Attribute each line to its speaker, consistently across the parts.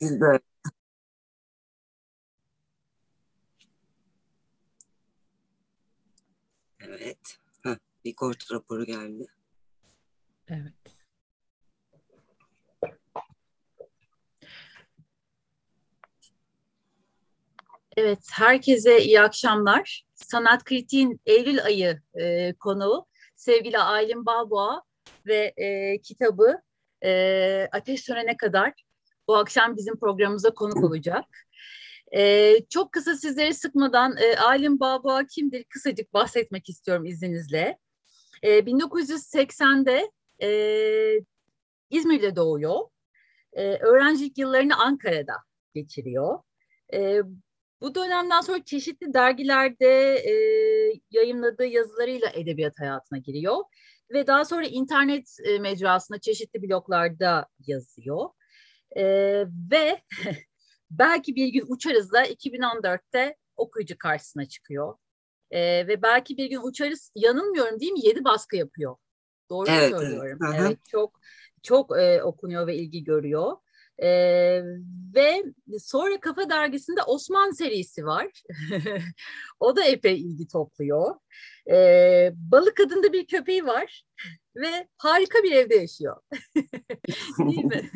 Speaker 1: Biz de Evet. Heh, bir kort raporu geldi.
Speaker 2: Evet. Evet, herkese iyi akşamlar. Sanat Kritiğin Eylül ayı e, konuğu sevgili Aylin Balboğa ve e, kitabı e, Ateş Sönene Kadar bu akşam bizim programımıza konuk olacak. E, çok kısa sizleri sıkmadan e, Aylin Balboğa kimdir kısacık bahsetmek istiyorum izninizle. E, 1980'de e, İzmir'de doğuyor. E, öğrencilik yıllarını Ankara'da geçiriyor. E, bu dönemden sonra çeşitli dergilerde e, yayınladığı yazılarıyla edebiyat hayatına giriyor. Ve daha sonra internet e, mecrasında çeşitli bloglarda yazıyor. E, ve belki bir gün uçarız da 2014'te okuyucu karşısına çıkıyor. E, ve belki bir gün uçarız yanılmıyorum değil mi? Yedi baskı yapıyor. Doğru evet, söylüyorum. Evet, evet çok çok e, okunuyor ve ilgi görüyor. E, ve sonra Kafa Dergisi'nde Osman serisi var. o da epey ilgi topluyor. E, Balık adında bir köpeği var ve harika bir evde yaşıyor.
Speaker 1: değil mi?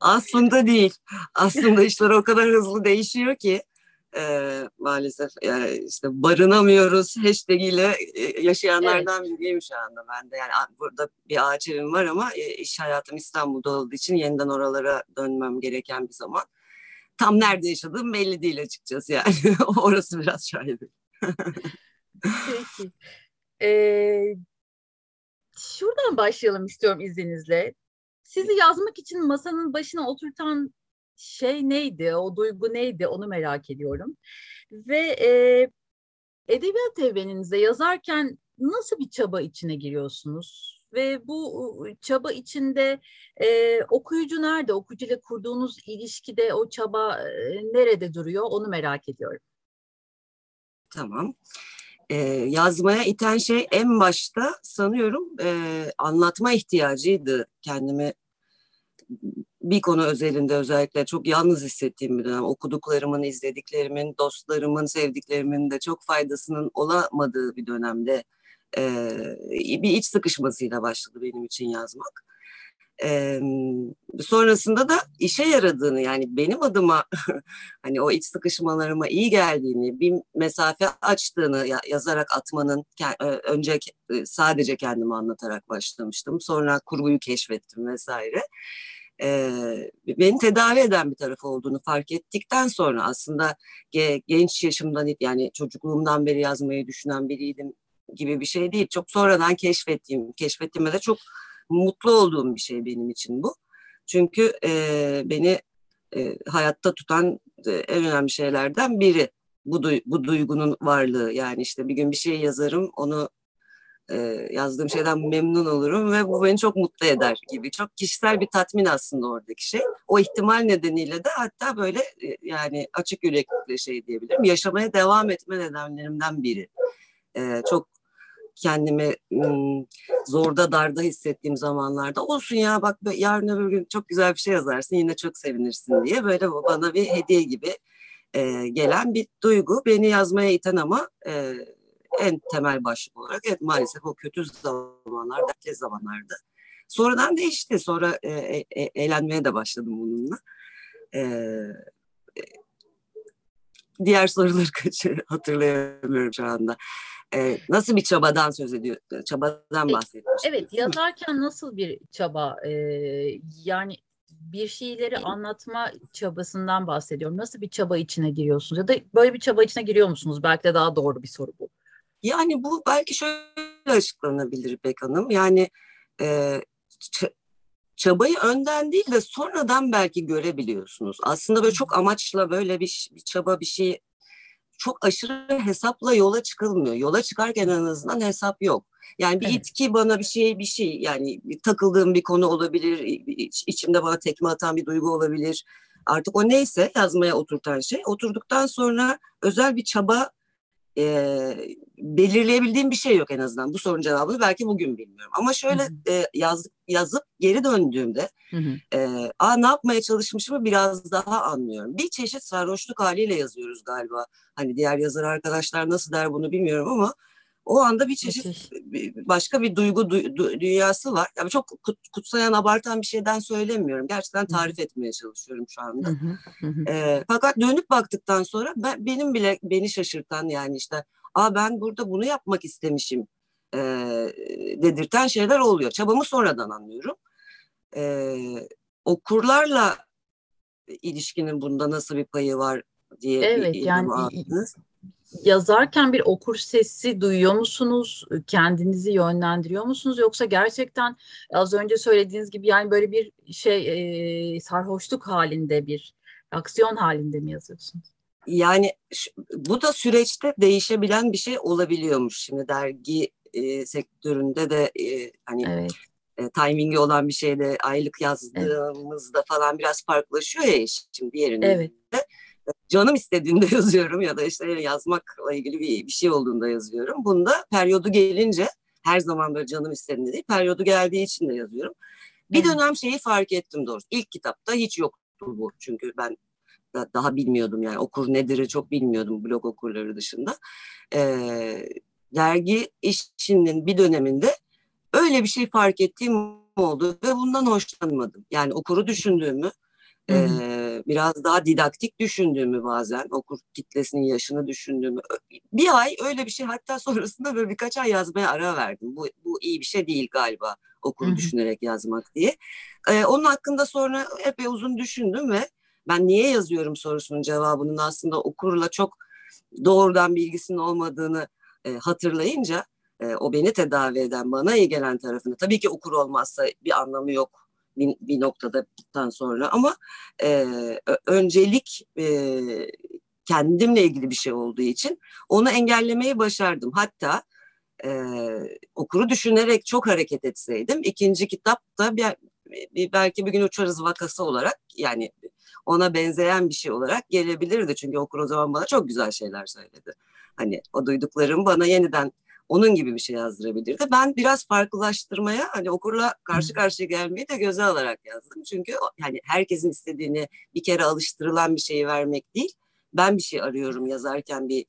Speaker 1: Aslında değil. Aslında işler o kadar hızlı değişiyor ki e, maalesef yani işte barınamıyoruz hashtag ile yaşayanlardan evet. biriyim şu anda ben de. Yani burada bir ağaç evim var ama e, iş hayatım İstanbul'da olduğu için yeniden oralara dönmem gereken bir zaman. Tam nerede yaşadığım belli değil açıkçası yani. Orası biraz şahibi.
Speaker 2: Peki. Ee, şuradan başlayalım istiyorum izninizle. Sizi yazmak için masanın başına oturtan şey neydi, o duygu neydi onu merak ediyorum. Ve e, edebiyat evreninize yazarken nasıl bir çaba içine giriyorsunuz? Ve bu çaba içinde e, okuyucu nerede? Okuyucuyla kurduğunuz ilişkide o çaba e, nerede duruyor? Onu merak ediyorum.
Speaker 1: Tamam. Ee, yazmaya iten şey en başta sanıyorum e, anlatma ihtiyacıydı kendimi bir konu özelinde özellikle çok yalnız hissettiğim bir dönem. Okuduklarımın, izlediklerimin, dostlarımın, sevdiklerimin de çok faydasının olamadığı bir dönemde e, bir iç sıkışmasıyla başladı benim için yazmak. E, sonrasında da işe yaradığını yani benim adıma hani o iç sıkışmalarıma iyi geldiğini, bir mesafe açtığını yazarak atmanın önce sadece kendimi anlatarak başlamıştım. Sonra kurguyu keşfettim vesaire e, beni tedavi eden bir tarafı olduğunu fark ettikten sonra aslında ge, genç yaşımdan yani çocukluğumdan beri yazmayı düşünen biriydim gibi bir şey değil. Çok sonradan keşfettiğim, keşfettiğimde de çok mutlu olduğum bir şey benim için bu. Çünkü e, beni e, hayatta tutan e, en önemli şeylerden biri bu, du bu duygunun varlığı. Yani işte bir gün bir şey yazarım, onu e, yazdığım şeyden memnun olurum ve bu beni çok mutlu eder gibi. Çok kişisel bir tatmin aslında oradaki şey. O ihtimal nedeniyle de hatta böyle e, yani açık yürekli şey diyebilirim. Yaşamaya devam etme nedenlerimden biri. E, çok kendimi zorda darda hissettiğim zamanlarda olsun ya bak yarın öbür gün çok güzel bir şey yazarsın yine çok sevinirsin diye böyle bana bir hediye gibi e, gelen bir duygu beni yazmaya iten ama e, en temel başlık olarak evet maalesef o kötü zamanlar, dertli zamanlarda. Sonradan değişti. Sonra e, e, e, eğlenmeye de başladım bununla. E, diğer soruları hatırlayamıyorum şu anda. Ee, nasıl bir çabadan söz ediyor? Çabadan bahsediyorsun.
Speaker 2: Evet, yazarken nasıl bir çaba? Ee, yani bir şeyleri anlatma çabasından bahsediyorum. Nasıl bir çaba içine giriyorsunuz? Ya da böyle bir çaba içine giriyor musunuz? Belki de daha doğru bir soru bu.
Speaker 1: Yani bu belki şöyle açıklanabilir Bek Hanım. Yani e, çabayı önden değil de sonradan belki görebiliyorsunuz. Aslında böyle çok amaçla böyle bir, bir çaba bir şey çok aşırı hesapla yola çıkılmıyor. Yola çıkarken en azından hesap yok. Yani bir evet. itki bana bir şey bir şey yani takıldığım bir konu olabilir, iç, içimde bana tekme atan bir duygu olabilir. Artık o neyse yazmaya oturtan şey. Oturduktan sonra özel bir çaba e, belirleyebildiğim bir şey yok en azından. Bu sorunun cevabını belki bugün bilmiyorum. Ama şöyle e, yaz, yazıp geri döndüğümde hı hı. E, Aa, ne yapmaya çalışmışımı biraz daha anlıyorum. Bir çeşit sarhoşluk haliyle yazıyoruz galiba. Hani diğer yazar arkadaşlar nasıl der bunu bilmiyorum ama o anda bir çeşit başka bir duygu du, du, dünyası var. Yani çok kutsayan, abartan bir şeyden söylemiyorum. Gerçekten tarif hı. etmeye çalışıyorum şu anda. Hı hı, hı. E, fakat dönüp baktıktan sonra ben, benim bile beni şaşırtan yani işte Aa ben burada bunu yapmak istemişim e, dedirten şeyler oluyor. Çabamı sonradan anlıyorum. E, okurlarla ilişkinin bunda nasıl bir payı var diye
Speaker 2: evet, bir yani aldınız. Yazarken bir okur sesi duyuyor musunuz? Kendinizi yönlendiriyor musunuz? Yoksa gerçekten az önce söylediğiniz gibi yani böyle bir şey e, sarhoşluk halinde bir aksiyon halinde mi yazıyorsunuz?
Speaker 1: Yani bu da süreçte değişebilen bir şey olabiliyormuş. Şimdi dergi e, sektöründe de e, hani evet. e, timingi olan bir şeyde aylık yazdığımızda evet. falan biraz farklılaşıyor ya şimdi diğerinde. Evet. Canım istediğinde yazıyorum ya da işte yazmakla ilgili bir, bir şey olduğunda yazıyorum. Bunda periyodu gelince her zaman böyle canım istediğinde değil, periyodu geldiği için de yazıyorum. Bir dönem şeyi fark ettim doğrusu. İlk kitapta hiç yoktu bu. Çünkü ben daha bilmiyordum yani okur nedir'i çok bilmiyordum blog okurları dışında. Ee, dergi işinin bir döneminde öyle bir şey fark ettiğim oldu ve bundan hoşlanmadım. Yani okuru düşündüğümü, e, biraz daha didaktik düşündüğümü bazen, okur kitlesinin yaşını düşündüğümü. Bir ay öyle bir şey hatta sonrasında böyle birkaç ay yazmaya ara verdim. Bu, bu iyi bir şey değil galiba okuru Hı-hı. düşünerek yazmak diye. E, onun hakkında sonra epey uzun düşündüm ve ben niye yazıyorum sorusunun cevabının aslında okurla çok doğrudan bilgisinin olmadığını e, hatırlayınca e, o beni tedavi eden bana iyi gelen tarafını tabii ki okur olmazsa bir anlamı yok bir, bir noktadan sonra ama e, öncelik e, kendimle ilgili bir şey olduğu için onu engellemeyi başardım. Hatta e, okuru düşünerek çok hareket etseydim ikinci kitap da bir, bir, belki bir gün uçarız vakası olarak yani ona benzeyen bir şey olarak gelebilirdi. Çünkü okur o zaman bana çok güzel şeyler söyledi. Hani o duyduklarım bana yeniden onun gibi bir şey yazdırabilirdi. Ben biraz farklılaştırmaya hani okurla karşı karşıya gelmeyi de göze alarak yazdım. Çünkü yani herkesin istediğini bir kere alıştırılan bir şeyi vermek değil. Ben bir şey arıyorum yazarken bir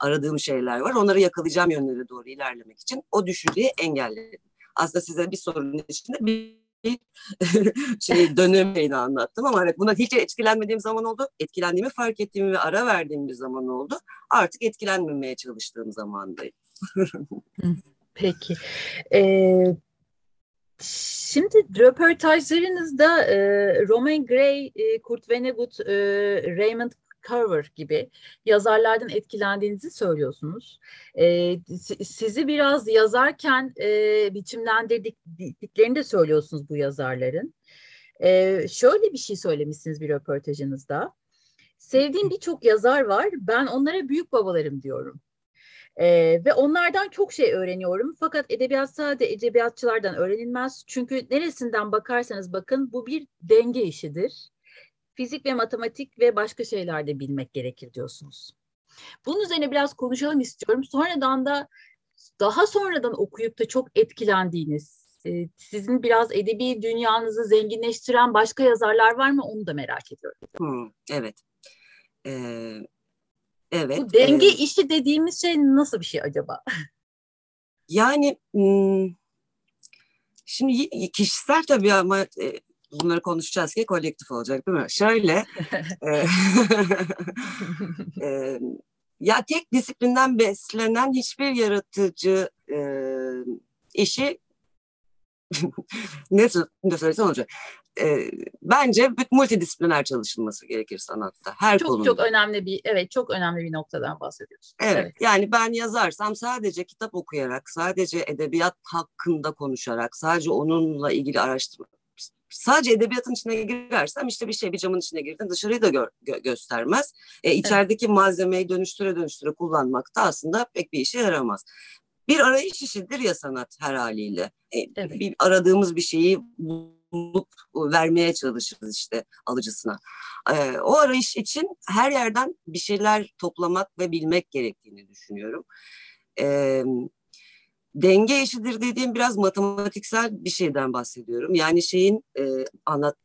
Speaker 1: aradığım şeyler var. Onları yakalayacağım yönlere doğru ilerlemek için o düşünceyi engelledim. Aslında size bir sorunun içinde bir şey dönemini anlattım ama evet buna hiç etkilenmediğim zaman oldu. Etkilendiğimi fark ettiğim ve ara verdiğim bir zaman oldu. Artık etkilenmemeye çalıştığım zamandayım.
Speaker 2: Peki. Ee, şimdi röportajlarınızda e, Roman Gray, e, Kurt Vonnegut, e, Raymond Carver gibi yazarlardan etkilendiğinizi söylüyorsunuz. E, sizi biraz yazarken e, biçimlendirdiklerini de söylüyorsunuz bu yazarların. E, şöyle bir şey söylemişsiniz bir röportajınızda. Sevdiğim birçok yazar var. Ben onlara büyük babalarım diyorum. Ee, ve onlardan çok şey öğreniyorum. Fakat edebiyat sadece edebiyatçılardan öğrenilmez. Çünkü neresinden bakarsanız bakın bu bir denge işidir fizik ve matematik ve başka şeyler de bilmek gerekir diyorsunuz. Bunun üzerine biraz konuşalım istiyorum. Sonradan da daha sonradan okuyup da çok etkilendiğiniz, e, sizin biraz edebi dünyanızı zenginleştiren başka yazarlar var mı? Onu da merak ediyorum.
Speaker 1: Hmm, evet. Ee, evet.
Speaker 2: Bu denge e, işi dediğimiz şey nasıl bir şey acaba?
Speaker 1: Yani şimdi kişisel tabii ama e, bunları konuşacağız ki kolektif olacak değil mi? Şöyle e, e, ya tek disiplinden beslenen hiçbir yaratıcı e, işi ne, ne söylesem olacak. E, bence multidisipliner çalışılması gerekir sanatta. Her
Speaker 2: çok,
Speaker 1: konuda.
Speaker 2: Çok önemli bir evet çok önemli bir noktadan bahsediyorsun.
Speaker 1: Evet, evet yani ben yazarsam sadece kitap okuyarak, sadece edebiyat hakkında konuşarak, sadece onunla ilgili araştırma sadece edebiyatın içine girersem işte bir şey bir camın içine girdin dışarıyı da gö gö göstermez. E, içerideki evet. malzemeyi dönüştüre dönüştüre kullanmak da aslında pek bir işe yaramaz. Bir arayış işidir ya sanat her haliyle. E, evet. Bir aradığımız bir şeyi bulup vermeye çalışırız işte alıcısına. Ee, o arayış için her yerden bir şeyler toplamak ve bilmek gerektiğini düşünüyorum. Ee, denge eşidir dediğim biraz matematiksel bir şeyden bahsediyorum. Yani şeyin e, anlat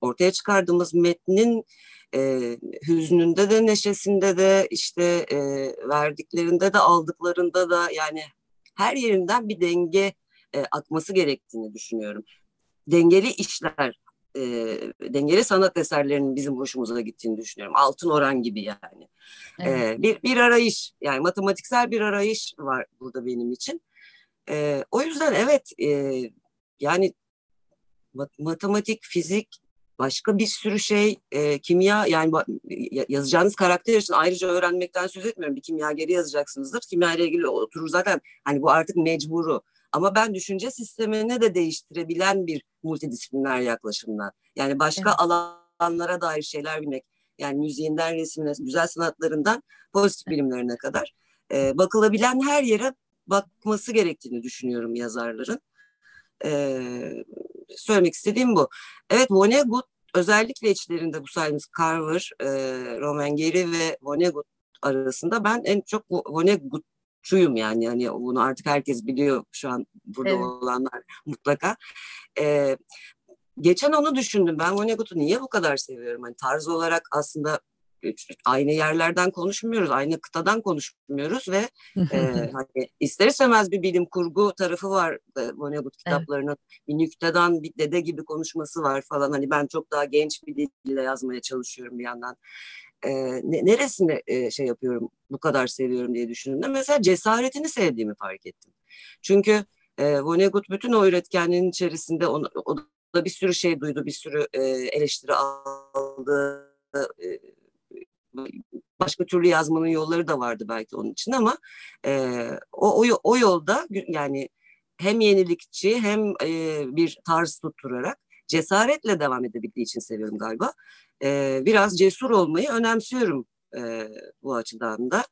Speaker 1: ortaya çıkardığımız metnin e, hüznünde de neşesinde de işte e, verdiklerinde de aldıklarında da yani her yerinden bir denge e, akması gerektiğini düşünüyorum. Dengeli işler, e, dengeli sanat eserlerinin bizim hoşumuza gittiğini düşünüyorum. Altın oran gibi yani. Evet. E, bir, bir arayış yani matematiksel bir arayış var burada benim için. E, o yüzden evet e, yani matematik, fizik, başka bir sürü şey, e, kimya yani yazacağınız karakter için ayrıca öğrenmekten söz etmiyorum. Bir kimya geri yazacaksınızdır. Kimya ile ilgili oturur zaten hani bu artık mecburu. Ama ben düşünce sistemini de değiştirebilen bir multidisipliner yaklaşımdan. Yani başka evet. alanlara dair şeyler bilmek. Yani müziğinden resmine, güzel sanatlarından pozitif bilimlerine kadar e, bakılabilen her yere bakması gerektiğini düşünüyorum yazarların. Ee, söylemek istediğim bu. Evet Vonnegut özellikle içlerinde bu saydığımız Carver, e, Roman Gary ve Vonnegut arasında ben en çok Vonnegutçuyum yani. yani bunu artık herkes biliyor şu an burada evet. olanlar mutlaka. Ee, geçen onu düşündüm. Ben Vonnegut'u niye bu kadar seviyorum? Hani tarz olarak aslında aynı yerlerden konuşmuyoruz, aynı kıtadan konuşmuyoruz ve e, hani ister istemez bir bilim kurgu tarafı var e, Vonnegut kitaplarının. Evet. Bir nükteden bir dede gibi konuşması var falan. Hani ben çok daha genç bir dille yazmaya çalışıyorum bir yandan. E, neresinde e, şey yapıyorum, bu kadar seviyorum diye düşündüğümde mesela cesaretini sevdiğimi fark ettim. Çünkü e, Vonnegut bütün o üretkenliğin içerisinde onu, o da bir sürü şey duydu, bir sürü e, eleştiri aldı, e, başka türlü yazmanın yolları da vardı belki onun için ama e, o, o, o yolda yani hem yenilikçi hem e, bir tarz tutturarak cesaretle devam edebildiği için seviyorum galiba. E, biraz cesur olmayı önemsiyorum e, bu açıdan da.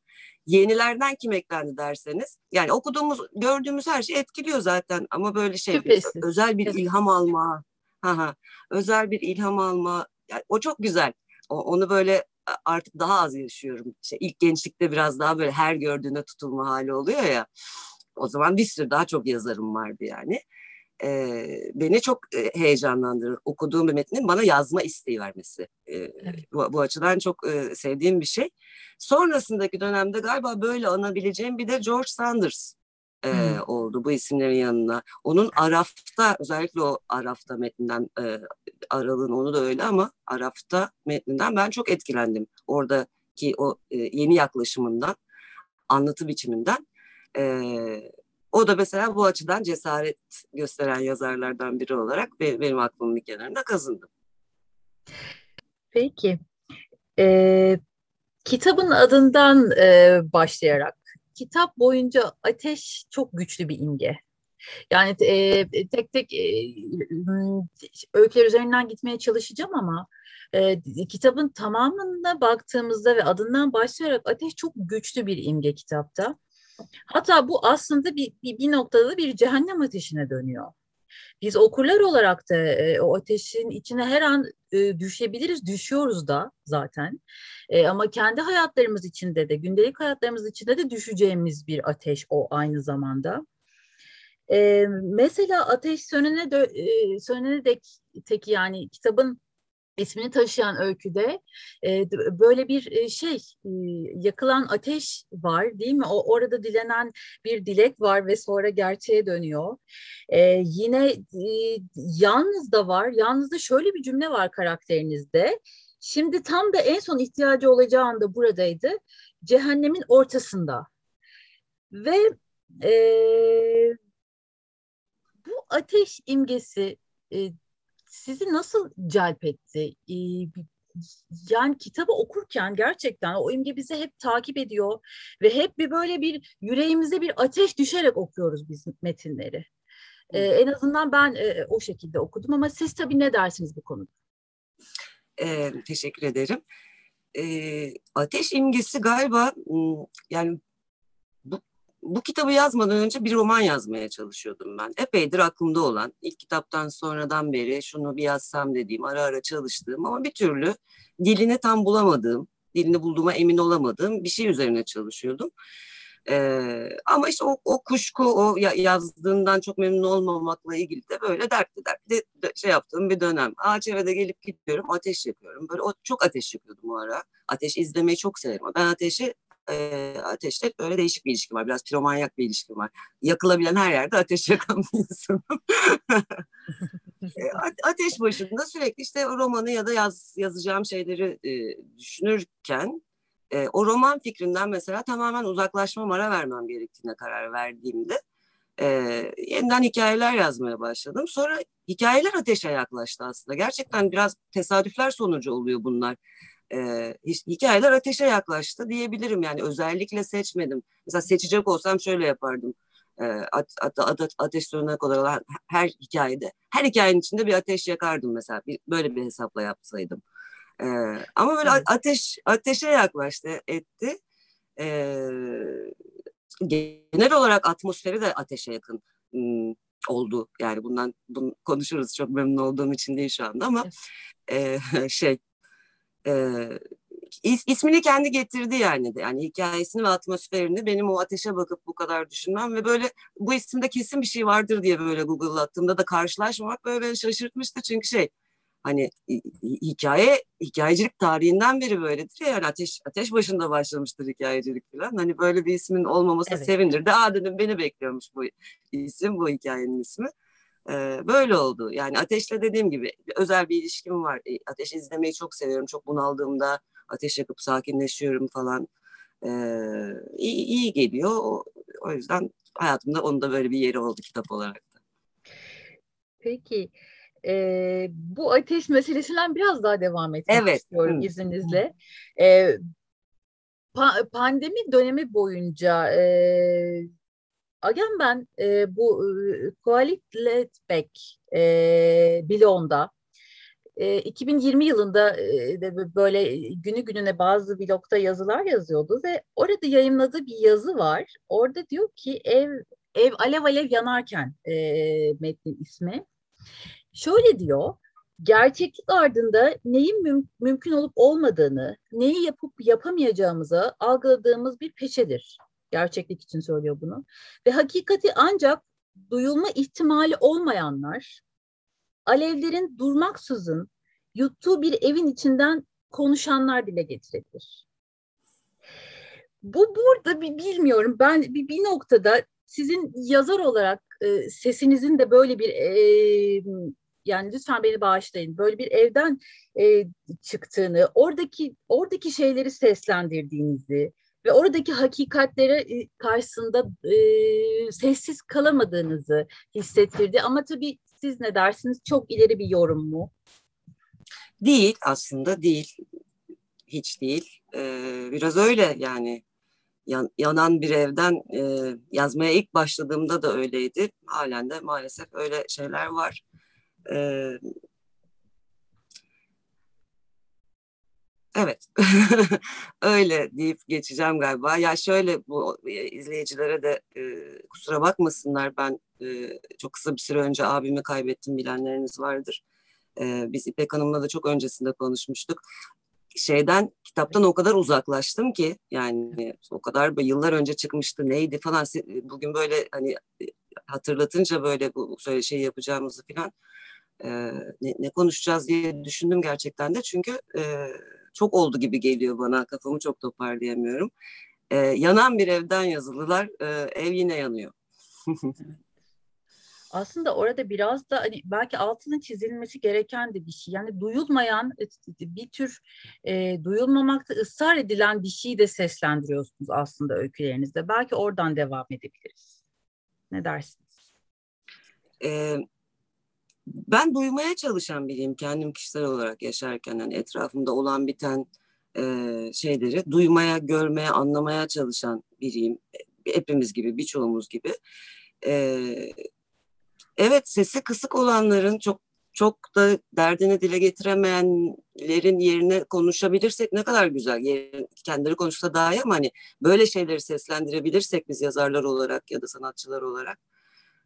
Speaker 1: Yenilerden kim eklendi derseniz, yani okuduğumuz, gördüğümüz her şey etkiliyor zaten ama böyle şey bir, özel bir ilham alma, ha ha, özel bir ilham alma, yani o çok güzel. O, onu böyle artık daha az yaşıyorum. İşte ilk gençlikte biraz daha böyle her gördüğüne tutulma hali oluyor ya. O zaman bir sürü daha çok yazarım vardı yani. Ee, beni çok heyecanlandırır okuduğum bir metnin bana yazma isteği vermesi. Ee, evet. bu, bu açıdan çok e, sevdiğim bir şey. Sonrasındaki dönemde galiba böyle anabileceğim bir de George Sanders e, hmm. oldu bu isimlerin yanına. Onun Araf'ta özellikle o Araf'ta metninden e, Aral'ın onu da öyle ama Araf'ta metninden ben çok etkilendim. Oradaki o e, yeni yaklaşımından, anlatı biçiminden. E, o da mesela bu açıdan cesaret gösteren yazarlardan biri olarak benim aklımın bir kenarında kazındı.
Speaker 2: Peki. Ee, kitabın adından e, başlayarak kitap boyunca ateş çok güçlü bir imge. Yani e, tek tek e, öyküler üzerinden gitmeye çalışacağım ama e, kitabın tamamına baktığımızda ve adından başlayarak ateş çok güçlü bir imge kitapta. Hatta bu aslında bir, bir, bir noktada bir cehennem ateşine dönüyor. Biz okurlar olarak da e, o ateşin içine her an e, düşebiliriz, düşüyoruz da zaten. E, ama kendi hayatlarımız içinde de, gündelik hayatlarımız içinde de düşeceğimiz bir ateş o aynı zamanda. E, mesela ateş sönene, de, e, sönene dek tek yani kitabın ismini taşıyan öyküde e, böyle bir e, şey e, yakılan ateş var değil mi? O orada dilenen bir dilek var ve sonra gerçeğe dönüyor. E, yine e, yalnız da var. Yalnız da şöyle bir cümle var karakterinizde. Şimdi tam da en son ihtiyacı olacağı anda buradaydı. Cehennemin ortasında. Ve e, bu ateş imgesi e, sizi nasıl celp etti? Yani kitabı okurken gerçekten o imge bizi hep takip ediyor ve hep bir böyle bir yüreğimize bir ateş düşerek okuyoruz biz metinleri. Ee, en azından ben e, o şekilde okudum ama siz tabii ne dersiniz bu konuda?
Speaker 1: Ee, teşekkür ederim. Ee, ateş imgesi galiba yani bu kitabı yazmadan önce bir roman yazmaya çalışıyordum ben. Epeydir aklımda olan, ilk kitaptan sonradan beri şunu bir yazsam dediğim, ara ara çalıştığım ama bir türlü dilini tam bulamadığım, dilini bulduğuma emin olamadığım bir şey üzerine çalışıyordum. Ee, ama işte o, o kuşku, o yazdığından çok memnun olmamakla ilgili de böyle dertli dertli şey yaptığım bir dönem. Ağaç eve de gelip gidiyorum, ateş yapıyorum. Böyle o, çok ateş yapıyordum o ara. Ateş izlemeyi çok severim. Ben ateşi e, ateşle böyle değişik bir ilişkim var. Biraz piromanyak bir ilişkim var. Yakılabilen her yerde ateş yakan bir insanım. ateş başında sürekli işte romanı ya da yaz, yazacağım şeyleri e, düşünürken e, o roman fikrinden mesela tamamen uzaklaşma ara vermem gerektiğine karar verdiğimde e, yeniden hikayeler yazmaya başladım. Sonra hikayeler ateşe yaklaştı aslında. Gerçekten biraz tesadüfler sonucu oluyor bunlar. E, hikayeler ateşe yaklaştı diyebilirim yani özellikle seçmedim. Mesela seçecek olsam şöyle yapardım. E, at, at, at, ateş sonuna kadar olan her hikayede, her hikayenin içinde bir ateş yakardım mesela. Bir, böyle bir hesapla yapsaydım. E, ama böyle evet. ateş ateşe yaklaştı, etti. E, genel olarak atmosferi de ateşe yakın oldu. Yani bundan bunu konuşuruz. Çok memnun olduğum için değil şu anda ama e, şey e, is, ismini kendi getirdi yani. Yani hikayesini ve atmosferini benim o ateşe bakıp bu kadar düşünmem ve böyle bu isimde kesin bir şey vardır diye böyle Google'lattığımda da karşılaşmamak böyle beni şaşırtmıştı. Çünkü şey hani hikaye hikayecilik tarihinden beri böyledir ya yani ateş ateş başında başlamıştır hikayecilik falan. Hani böyle bir ismin olmaması evet. sevindirdi. Aa dedim beni bekliyormuş bu isim bu hikayenin ismi. Ee, böyle oldu. Yani ateşle dediğim gibi özel bir ilişkim var. Ateş izlemeyi çok seviyorum. Çok bunaldığımda ateş yakıp sakinleşiyorum falan. Ee, iyi, iyi geliyor. O, o yüzden hayatımda onun da böyle bir yeri oldu kitap olarak da.
Speaker 2: Peki e, bu ateş meselesinden biraz daha devam etmek evet. istiyorum Hı. izninizle. E, pa- pandemi dönemi boyunca e, Agen e, bu e, Koalit Letbeck e, Bilon'da e, 2020 yılında e, böyle günü gününe bazı blogda yazılar yazıyordu ve orada yayınladığı bir yazı var. Orada diyor ki ev ev alev alev yanarken e, metnin ismi. Şöyle diyor, gerçeklik ardında neyin müm- mümkün olup olmadığını, neyi yapıp yapamayacağımızı algıladığımız bir peçedir. Gerçeklik için söylüyor bunu. Ve hakikati ancak duyulma ihtimali olmayanlar, alevlerin durmaksızın yuttuğu bir evin içinden konuşanlar dile getirebilir. Bu burada bir bilmiyorum ben bir, bir noktada sizin yazar olarak e, sesinizin de böyle bir e, yani lütfen beni bağışlayın. Böyle bir evden e, çıktığını, oradaki oradaki şeyleri seslendirdiğinizi ve oradaki hakikatlere e, karşısında e, sessiz kalamadığınızı hissettirdi. Ama tabii siz ne dersiniz? Çok ileri bir yorum mu?
Speaker 1: Değil aslında değil. Hiç değil. Ee, biraz öyle yani yan, yanan bir evden e, yazmaya ilk başladığımda da öyleydi. Halen de maalesef öyle şeyler var. Ee, evet, öyle deyip geçeceğim galiba. Ya şöyle bu izleyicilere de e, kusura bakmasınlar. Ben e, çok kısa bir süre önce abimi kaybettim bilenleriniz vardır. E, biz İpek Hanım'la da çok öncesinde konuşmuştuk. Şeyden kitaptan o kadar uzaklaştım ki yani o kadar yıllar önce çıkmıştı neydi falan. Bugün böyle hani hatırlatınca böyle bu söyle şey yapacağımızı falan e, ne, ne konuşacağız diye düşündüm gerçekten de. Çünkü e, çok oldu gibi geliyor bana kafamı çok toparlayamıyorum. E, yanan bir evden yazılılar e, ev yine yanıyor.
Speaker 2: aslında orada biraz da hani belki altının çizilmesi gereken de bir şey. Yani duyulmayan e, bir tür e, duyulmamakta ısrar edilen bir şeyi de seslendiriyorsunuz aslında öykülerinizde. Belki oradan devam edebiliriz. Ne dersiniz?
Speaker 1: Ee, ben duymaya çalışan biriyim kendim kişisel olarak yaşarken. Yani etrafımda olan biten e, şeyleri duymaya, görmeye, anlamaya çalışan biriyim. Hepimiz gibi, birçoğumuz gibi. E, evet sesi kısık olanların çok çok da derdini dile getiremeyenlerin yerine konuşabilirsek ne kadar güzel. kendileri konuşsa daha iyi ama hani böyle şeyleri seslendirebilirsek biz yazarlar olarak ya da sanatçılar olarak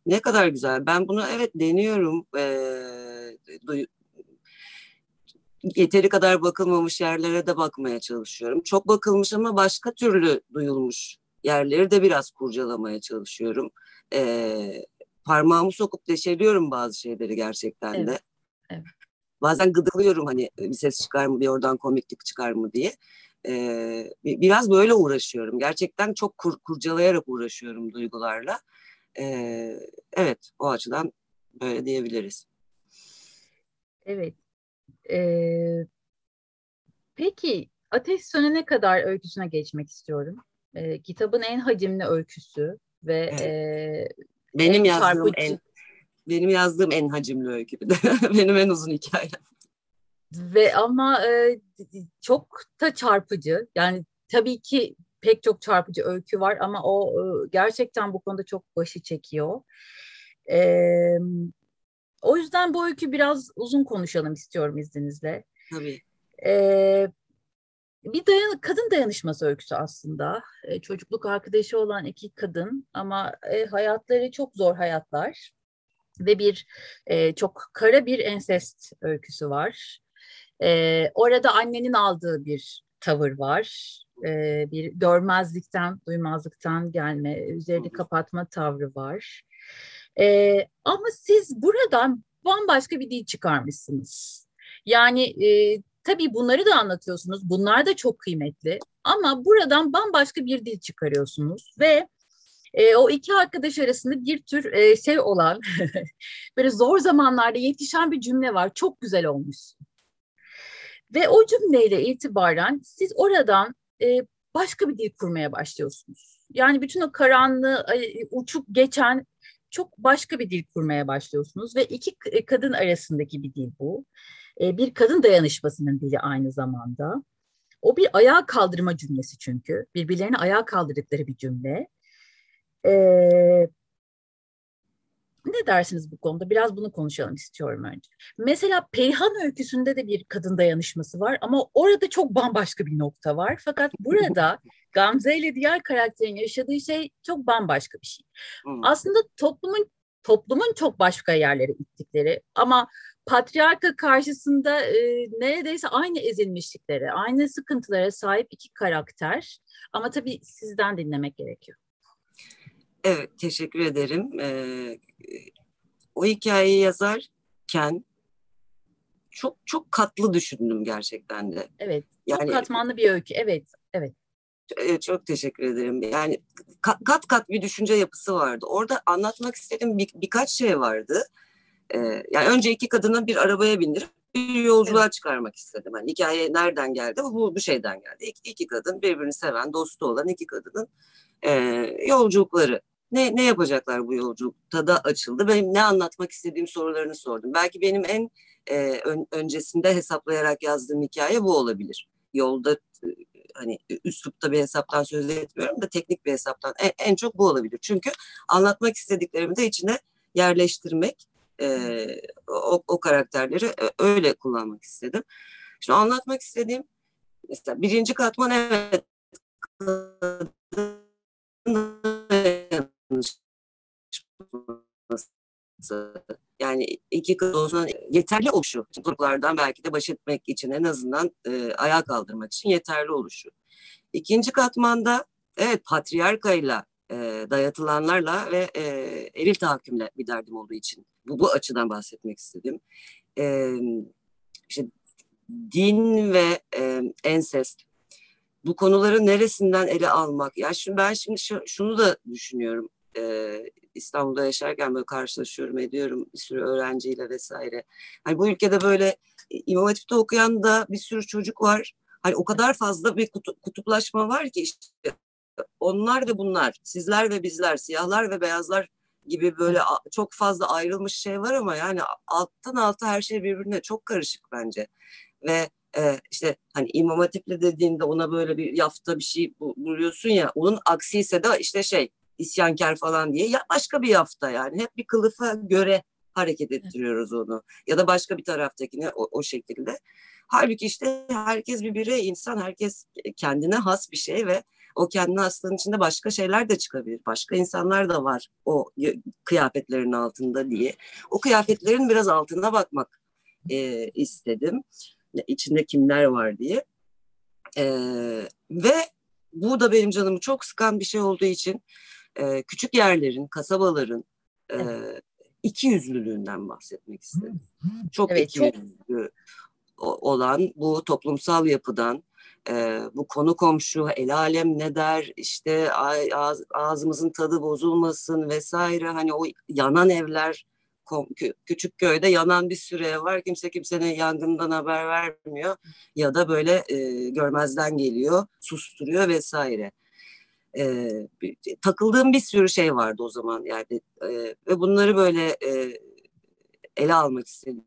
Speaker 1: ne kadar güzel. Ben bunu evet deniyorum. Ee, yeteri kadar bakılmamış yerlere de bakmaya çalışıyorum. Çok bakılmış ama başka türlü duyulmuş yerleri de biraz kurcalamaya çalışıyorum. Ee, parmağımı sokup deşeliyorum bazı şeyleri gerçekten de. Evet. evet. Bazen gıdıklıyorum hani bir ses çıkar mı bir oradan komiklik çıkar mı diye. Ee, biraz böyle uğraşıyorum. Gerçekten çok kur, kurcalayarak uğraşıyorum duygularla. Ee, evet o açıdan böyle diyebiliriz.
Speaker 2: Evet. Ee, peki Ateş Sönene kadar öyküsüne geçmek istiyorum. Ee, kitabın en hacimli öyküsü ve evet. e,
Speaker 1: benim yazdığım çarpıcı... en benim yazdığım en hacimli öykü benim en uzun hikayem.
Speaker 2: Ve ama e, çok da çarpıcı. Yani tabii ki pek çok çarpıcı öykü var ama o e, gerçekten bu konuda çok başı çekiyor. E, o yüzden bu öykü biraz uzun konuşalım istiyorum izninizle.
Speaker 1: Tabii.
Speaker 2: E, bir dayan kadın dayanışması öyküsü aslında. E, çocukluk arkadaşı olan iki kadın ama e, hayatları çok zor hayatlar ve bir e, çok kara bir ensest öyküsü var. E, orada annenin aldığı bir tavır var. E, bir görmezlikten, duymazlıktan gelme, üzerini kapatma tavrı var. E, ama siz buradan bambaşka bir dil çıkarmışsınız. Yani e, tabii bunları da anlatıyorsunuz. Bunlar da çok kıymetli. Ama buradan bambaşka bir dil çıkarıyorsunuz ve e, o iki arkadaş arasında bir tür e, şey olan böyle zor zamanlarda yetişen bir cümle var. Çok güzel olmuş. Ve o cümleyle itibaren siz oradan e, başka bir dil kurmaya başlıyorsunuz. Yani bütün o karanlığı e, uçup geçen çok başka bir dil kurmaya başlıyorsunuz ve iki e, kadın arasındaki bir dil bu. E, bir kadın dayanışmasının dili aynı zamanda. O bir ayağa kaldırma cümlesi çünkü. Birbirlerini ayağa kaldırdıkları bir cümle. Ne dersiniz bu konuda? Biraz bunu konuşalım istiyorum önce. Mesela Perihan öyküsünde de bir kadın dayanışması var ama orada çok bambaşka bir nokta var. Fakat burada Gamze ile diğer karakterin yaşadığı şey çok bambaşka bir şey. Aslında toplumun toplumun çok başka yerlere ittikleri ama patriarka karşısında e, neredeyse aynı ezilmişliklere, aynı sıkıntılara sahip iki karakter. Ama tabii sizden dinlemek gerekiyor.
Speaker 1: Evet, teşekkür ederim. Ee, o hikayeyi yazarken çok çok katlı düşündüm gerçekten de.
Speaker 2: Evet, çok yani, katmanlı bir öykü. Evet, evet.
Speaker 1: Çok teşekkür ederim. Yani kat kat bir düşünce yapısı vardı. Orada anlatmak istediğim bir, birkaç şey vardı. Ee, yani önce iki kadını bir arabaya bindirip bir yolculuğa evet. çıkarmak istedim. Yani hikaye nereden geldi? Bu, bu şeyden geldi. İki, iki kadın birbirini seven, dostu olan iki kadının e, yolculukları ne, ne yapacaklar bu yolculukta da açıldı. Benim ne anlatmak istediğim sorularını sordum. Belki benim en e, ön, öncesinde hesaplayarak yazdığım hikaye bu olabilir. Yolda e, hani üslupta bir hesaptan söz etmiyorum da teknik bir hesaptan en, en çok bu olabilir. Çünkü anlatmak istediklerimi de içine yerleştirmek e, o, o karakterleri e, öyle kullanmak istedim. Şimdi anlatmak istediğim mesela birinci katman evet yani iki kız olsun yeterli oluşu. Zorluklardan belki de baş etmek için en azından e, ayağa kaldırmak için yeterli oluşu. İkinci katmanda evet patriarkayla e, dayatılanlarla ve e, eril tahakkümle bir derdim olduğu için bu, bu açıdan bahsetmek istedim. E, işte din ve e, ensest bu konuları neresinden ele almak? Ya şimdi ben şimdi şunu da düşünüyorum. Ee, İstanbul'da yaşarken böyle karşılaşıyorum ediyorum bir sürü öğrenciyle vesaire. Hani bu ülkede böyle İmam Hatip'te okuyan da bir sürü çocuk var. Hani o kadar fazla bir kutuplaşma var ki işte onlar ve bunlar, sizler ve bizler, siyahlar ve beyazlar gibi böyle çok fazla ayrılmış şey var ama yani alttan alta her şey birbirine çok karışık bence. Ve e, işte hani İmam Hatip'le dediğinde ona böyle bir yafta bir şey buluyorsun ya onun aksi ise de işte şey isyankar falan diye ya başka bir yafta yani hep bir kılıfa göre hareket ettiriyoruz onu. Ya da başka bir taraftakine o, o şekilde. Halbuki işte herkes bir birey, insan, herkes kendine has bir şey ve o kendine haslığın içinde başka şeyler de çıkabilir. Başka insanlar da var o kıyafetlerin altında diye. O kıyafetlerin biraz altına bakmak e, istedim. İçinde kimler var diye. E, ve bu da benim canımı çok sıkan bir şey olduğu için e, küçük yerlerin, kasabaların e, iki yüzlülüğünden bahsetmek istedim. Çok evet, iki yüzlü olan bu toplumsal yapıdan, e, bu konu komşu, el alem ne der, işte ağız, ağzımızın tadı bozulmasın vesaire. Hani o yanan evler, küçük köyde yanan bir sürü ev var. Kimse kimsenin yangından haber vermiyor ya da böyle e, görmezden geliyor, susturuyor vesaire. E, takıldığım bir sürü şey vardı o zaman yani e, ve bunları böyle e, ele almak istedim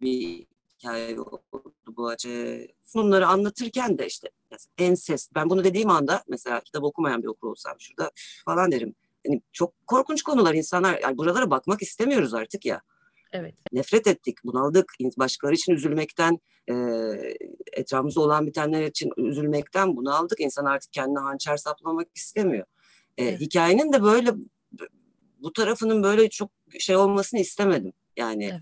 Speaker 1: bir hikaye oldu bu acı. Bunları anlatırken de işte ensest. Ben bunu dediğim anda mesela kitap okumayan bir okur olsam şurada falan derim. Yani çok korkunç konular insanlar yani buralara bakmak istemiyoruz artık ya.
Speaker 2: Evet.
Speaker 1: Nefret ettik, bunaldık. Başkaları için üzülmekten, e, etrafımızda olan bitenler için üzülmekten bunaldık. İnsan artık kendine hançer saplamak istemiyor. E, evet. Hikayenin de böyle bu tarafının böyle çok şey olmasını istemedim. Yani evet.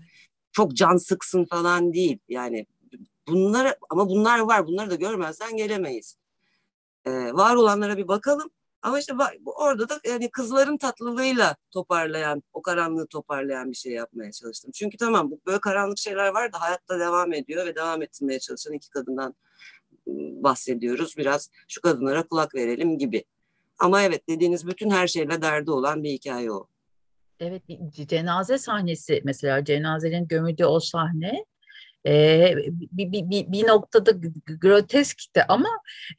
Speaker 1: çok can sıksın falan değil. Yani bunlar ama bunlar var. Bunları da görmezden gelemeyiz. Ee, var olanlara bir bakalım. Ama işte bak, orada da yani kızların tatlılığıyla toparlayan, o karanlığı toparlayan bir şey yapmaya çalıştım. Çünkü tamam bu böyle karanlık şeyler var da hayatta devam ediyor ve devam ettirmeye çalışan iki kadından bahsediyoruz. Biraz şu kadınlara kulak verelim gibi. Ama evet dediğiniz bütün her şeyle derdi olan bir hikaye o.
Speaker 2: Evet cenaze sahnesi mesela cenazenin gömüldüğü o sahne e, bir, bir, bir, bir noktada groteskti ama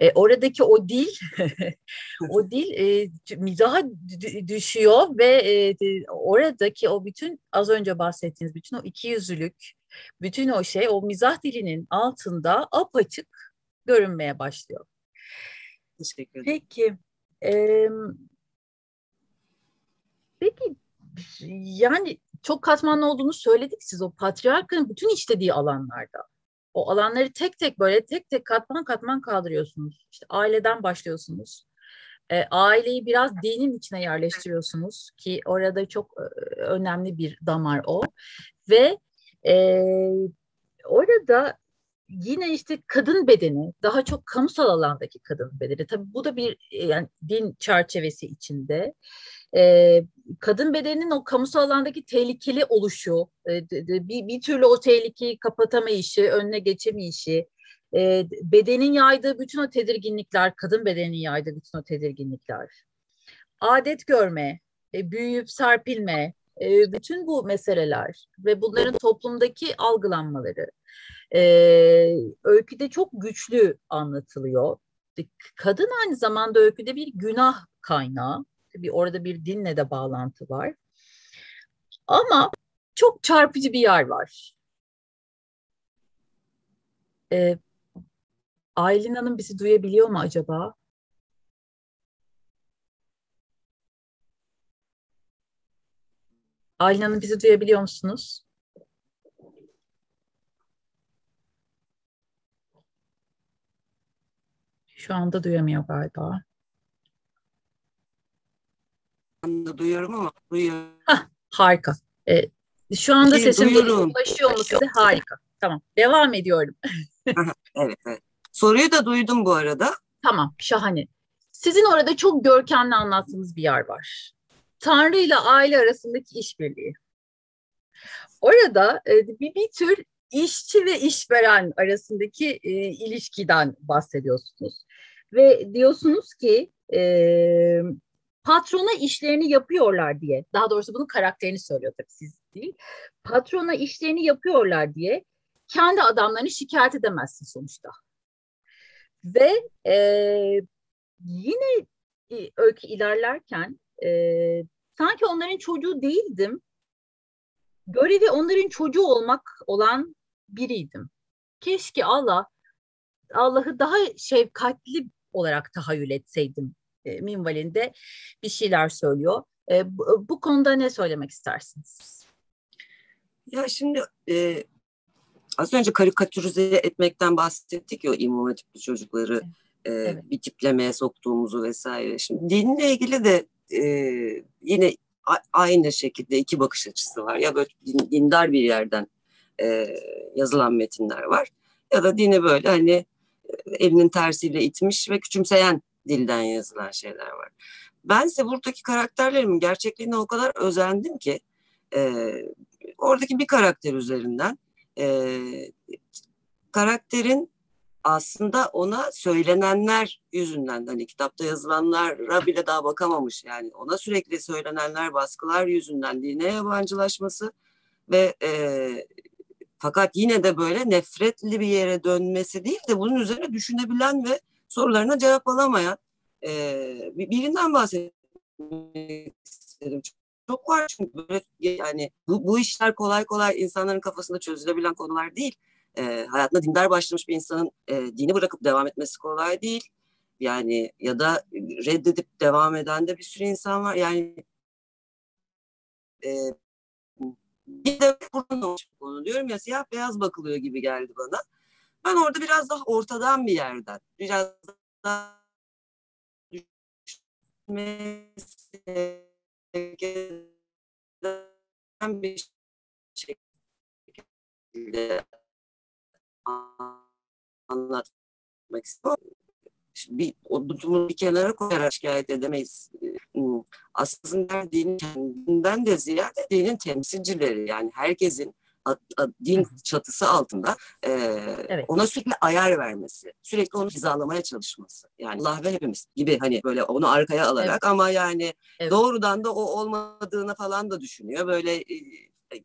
Speaker 2: e, oradaki o dil o dil e, mizaha düşüyor ve e, oradaki o bütün az önce bahsettiğiniz bütün o iki yüzlülük bütün o şey o mizah dilinin altında apaçık görünmeye başlıyor.
Speaker 1: Teşekkür ederim.
Speaker 2: Peki e, peki yani çok katmanlı olduğunu söyledik siz o patriarkanın bütün işlediği alanlarda. O alanları tek tek böyle tek tek katman katman kaldırıyorsunuz. İşte aileden başlıyorsunuz. E, aileyi biraz dinin içine yerleştiriyorsunuz ki orada çok e, önemli bir damar o. Ve e, orada yine işte kadın bedeni, daha çok kamusal alandaki kadın bedeni. Tabii bu da bir yani din çerçevesi içinde e, kadın bedeninin o kamusal alandaki tehlikeli oluşu, e, bir, bir türlü o tehlikeyi kapatamayışı, önüne geçemeyişi, e, bedenin yaydığı bütün o tedirginlikler, kadın bedeninin yaydığı bütün o tedirginlikler, adet görme, e, büyüyüp serpilme, e, bütün bu meseleler ve bunların toplumdaki algılanmaları e, öyküde çok güçlü anlatılıyor. Kadın aynı zamanda öyküde bir günah kaynağı bir orada bir dinle de bağlantı var. Ama çok çarpıcı bir yer var. Ee, Aylin Hanım bizi duyabiliyor mu acaba? Aylin Hanım bizi duyabiliyor musunuz? Şu anda duyamıyor galiba.
Speaker 1: anda duyuyorum ama duyuyorum.
Speaker 2: Hah, harika. Ee, şu anda Peki, sesim duyuyorum. ulaşıyor mu size? Harika. Tamam. Devam ediyorum.
Speaker 1: evet, evet. Soruyu da duydum bu arada.
Speaker 2: Tamam. Şahane. Sizin orada çok görkemli anlattığınız bir yer var. Tanrı ile aile arasındaki işbirliği. Orada e, bir, bir tür işçi ve işveren arasındaki e, ilişkiden bahsediyorsunuz. Ve diyorsunuz ki e, patrona işlerini yapıyorlar diye, daha doğrusu bunun karakterini söylüyor tabii siz değil. Patrona işlerini yapıyorlar diye kendi adamlarını şikayet edemezsin sonuçta. Ve e, yine öykü ilerlerken e, sanki onların çocuğu değildim. Görevi onların çocuğu olmak olan biriydim. Keşke Allah Allah'ı daha şefkatli olarak tahayyül etseydim e, minvalinde bir şeyler söylüyor. E, bu, bu konuda ne söylemek istersiniz?
Speaker 1: Ya şimdi e, az önce karikatürize etmekten bahsettik ya imam hatipli çocukları e, evet. bir tiplemeye soktuğumuzu vesaire. Şimdi dinle ilgili de e, yine a, aynı şekilde iki bakış açısı var. Ya böyle din, dindar bir yerden e, yazılan metinler var ya da dini böyle hani e, elinin tersiyle itmiş ve küçümseyen dilden yazılan şeyler var. Bense buradaki karakterlerimin gerçekliğine o kadar özendim ki e, oradaki bir karakter üzerinden e, karakterin aslında ona söylenenler yüzünden hani kitapta yazılanlara bile daha bakamamış yani ona sürekli söylenenler baskılar yüzünden dine yabancılaşması ve e, fakat yine de böyle nefretli bir yere dönmesi değil de bunun üzerine düşünebilen ve sorularına cevap alamayan e, birinden bahsetmek istedim. Çok var çünkü böyle yani bu, bu işler kolay kolay insanların kafasında çözülebilen konular değil. E, hayatına dindar başlamış bir insanın e, dini bırakıp devam etmesi kolay değil. Yani ya da reddedip devam eden de bir sürü insan var. Yani e, bir de konu diyorum ya siyah beyaz bakılıyor gibi geldi bana. Ben orada biraz daha ortadan bir yerden, biraz daha bir şekilde anlatmak istiyorum. Bir, o durumu bir kenara koyarak şikayet edemeyiz. Hmm, aslında dinin kendinden de ziyade dinin temsilcileri yani herkesin din çatısı altında e, evet. ona sürekli ayar vermesi, sürekli onu hizalamaya çalışması. Yani Allah ve hepimiz gibi hani böyle onu arkaya alarak evet. ama yani evet. doğrudan da o olmadığını falan da düşünüyor. Böyle e,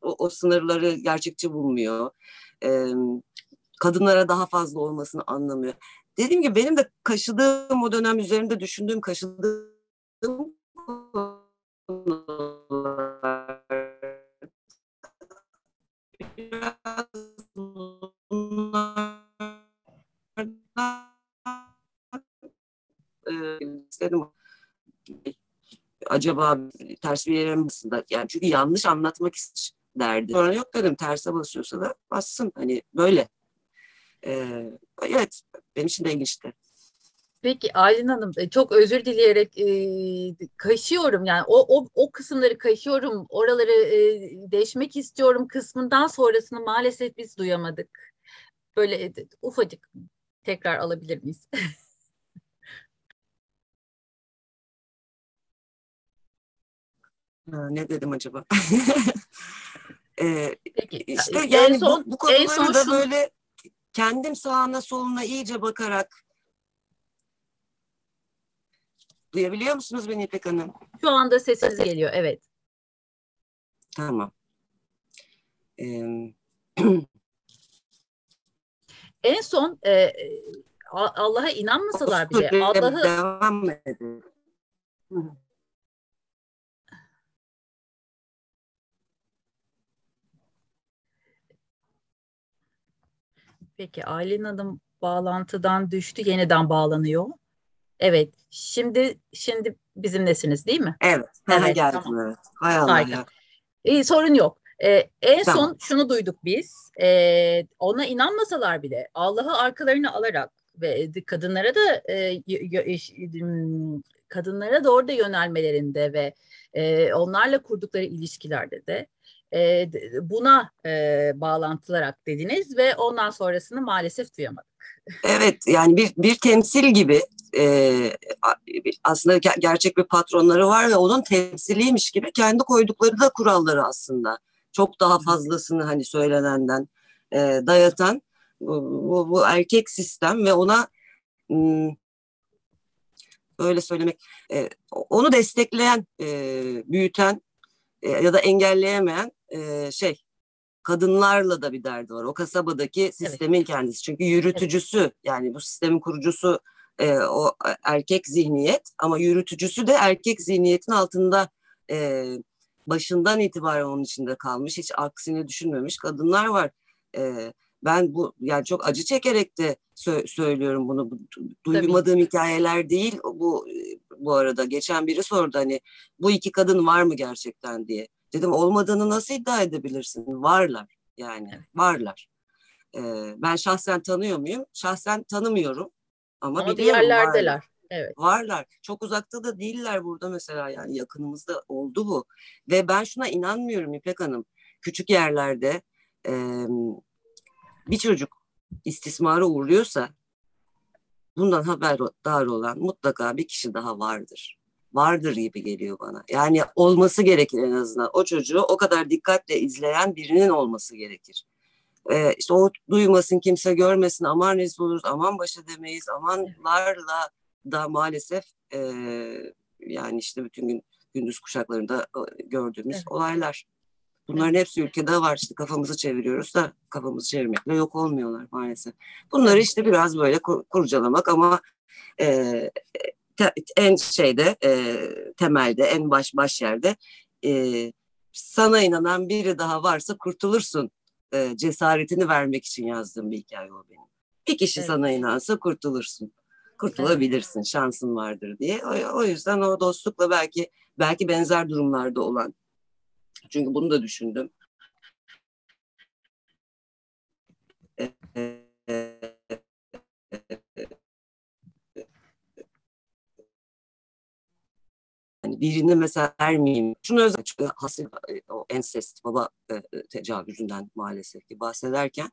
Speaker 1: o, o sınırları gerçekçi bulmuyor. E, kadınlara daha fazla olmasını anlamıyor. Dediğim gibi benim de kaşıdığım o dönem üzerinde düşündüğüm kaşıdığım istedim acaba ters bir yere mi Yani çünkü yanlış anlatmak derdi. Sonra yok dedim terse basıyorsa da bassın. Hani böyle. Ee, evet benim için de ilginçti.
Speaker 2: Peki Aylin Hanım e, çok özür dileyerek e, kaşıyorum yani o, o, o kısımları kaşıyorum oraları e, değişmek istiyorum kısmından sonrasını maalesef biz duyamadık. Böyle e, ufacık tekrar alabilir miyiz?
Speaker 1: ha, ne dedim acaba? ee, Peki. İşte yani son, bu, bu konuları da şunu... böyle kendim sağına soluna iyice bakarak Duyabiliyor musunuz beni İpek Hanım?
Speaker 2: Şu anda sesiniz geliyor, evet.
Speaker 1: Tamam. Ee...
Speaker 2: en son e, Allah'a inanmasalar bile Allah'ı
Speaker 1: devam edin.
Speaker 2: Peki Aylin Hanım bağlantıdan düştü, yeniden bağlanıyor. Evet. Şimdi şimdi bizimlesiniz değil mi?
Speaker 1: Evet. Evet. geldim tamam. evet. Hay Allah Harika. ya.
Speaker 2: Ee, sorun yok. Ee, en tamam. son şunu duyduk biz. Ee, ona inanmasalar bile Allah'ı arkalarına alarak ve kadınlara da e, kadınlara da orada yönelmelerinde ve e, onlarla kurdukları ilişkilerde de e, buna e, bağlantılarak dediniz ve ondan sonrasını maalesef duyamadık.
Speaker 1: Evet yani bir, bir temsil gibi e, aslında gerçek bir patronları var ve onun temsiliymiş gibi kendi koydukları da kuralları aslında. Çok daha fazlasını hani söylenenden e, dayatan bu, bu, bu erkek sistem ve ona m, böyle söylemek e, onu destekleyen, e, büyüten e, ya da engelleyemeyen e, şey kadınlarla da bir derdi var. O kasabadaki sistemin evet. kendisi. Çünkü yürütücüsü evet. yani bu sistemin kurucusu e, o erkek zihniyet ama yürütücüsü de erkek zihniyetin altında e, başından itibaren onun içinde kalmış. Hiç aksini düşünmemiş kadınlar var. E, ben bu yani çok acı çekerek de sö- söylüyorum bunu. Duymadığım Tabii. hikayeler değil. Bu bu arada. Geçen biri sordu hani bu iki kadın var mı gerçekten diye. Dedim olmadığını nasıl iddia edebilirsin? Varlar yani varlar. Ee, ben şahsen tanıyor muyum? Şahsen tanımıyorum. Ama,
Speaker 2: ama bir yerlerdeler. Varlar. Evet.
Speaker 1: Varlar. Çok uzakta da değiller burada mesela yani yakınımızda oldu bu. Ve ben şuna inanmıyorum İpek Hanım. Küçük yerlerde e, bir çocuk istismara uğruyorsa bundan haberdar olan mutlaka bir kişi daha vardır. Vardır gibi geliyor bana. Yani olması gerekir en azından. O çocuğu o kadar dikkatle izleyen birinin olması gerekir. Ee, işte o duymasın, kimse görmesin, aman rezil oluruz, aman başa demeyiz, amanlarla da maalesef e, yani işte bütün gün gündüz kuşaklarında gördüğümüz evet. olaylar. Bunların hepsi ülkede var. İşte kafamızı çeviriyoruz da kafamızı çevirmekle yok olmuyorlar maalesef. Bunları işte biraz böyle kur, kurcalamak ama e, te, en şeyde e, temelde en baş baş yerde e, sana inanan biri daha varsa kurtulursun e, cesaretini vermek için yazdığım bir hikaye o benim. Bir kişi evet. sana inansa kurtulursun. Kurtulabilirsin, evet. şansın vardır diye. O, o yüzden o dostlukla belki belki benzer durumlarda olan çünkü bunu da düşündüm. Yani birini mesela vermeyeyim. Şunu özel çünkü hasıl o ensest baba e, tecavüzünden maalesef ki bahsederken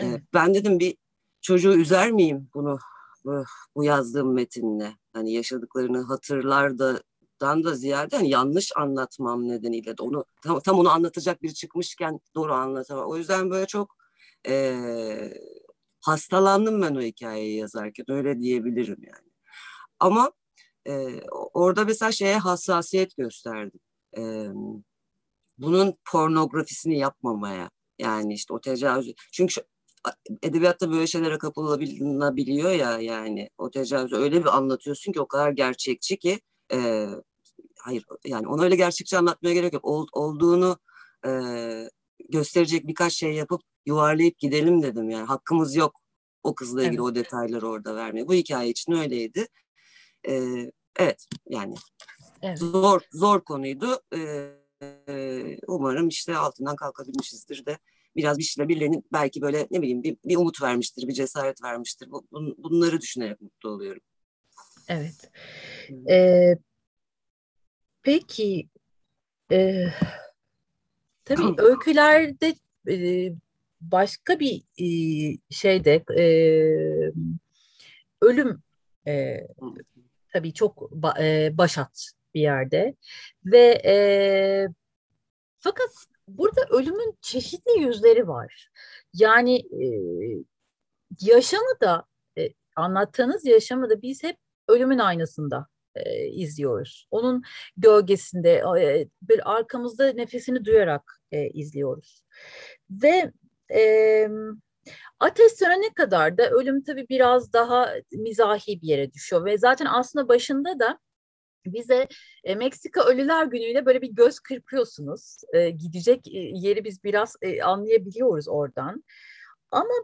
Speaker 1: e, ben dedim bir çocuğu üzer miyim bunu bu, bu yazdığım metinle? Hani yaşadıklarını hatırlar da dan da ziyade hani yanlış anlatmam nedeniyle de onu tam, tam onu anlatacak biri çıkmışken doğru anlatamam. O yüzden böyle çok e, hastalandım ben o hikayeyi yazarken öyle diyebilirim yani. Ama e, orada mesela şeye hassasiyet gösterdim. E, bunun pornografisini yapmamaya yani işte o tecavüz çünkü şu, edebiyatta böyle şeylere kapılabiliyor ya yani o tecavüzü öyle bir anlatıyorsun ki o kadar gerçekçi ki e, hayır yani onu öyle gerçekçi anlatmaya gerek yok. Ol, olduğunu e, gösterecek birkaç şey yapıp yuvarlayıp gidelim dedim yani hakkımız yok o kızla ilgili evet. o detayları orada vermeye. Bu hikaye için öyleydi. E, evet yani evet. zor zor konuydu. E, umarım işte altından kalkabilmişizdir de biraz bir şeyle birilerinin belki böyle ne bileyim bir, bir umut vermiştir, bir cesaret vermiştir. Bu, bunları düşünerek mutlu oluyorum.
Speaker 2: Evet. Ee, peki e, tabii öykülerde e, başka bir e, şeyde e, ölüm e, tabii çok e, başat bir yerde ve e, fakat burada ölümün çeşitli yüzleri var. Yani e, yaşamı da e, anlattığınız yaşamı da biz hep ölümün aynasında e, izliyoruz. Onun gölgesinde e, bir arkamızda nefesini duyarak e, izliyoruz. Ve e, Ateş ne kadar da ölüm tabii biraz daha mizahi bir yere düşüyor ve zaten aslında başında da bize e, Meksika Ölüler Günü'yle böyle bir göz kırpıyorsunuz. E, gidecek e, yeri biz biraz e, anlayabiliyoruz oradan. Ama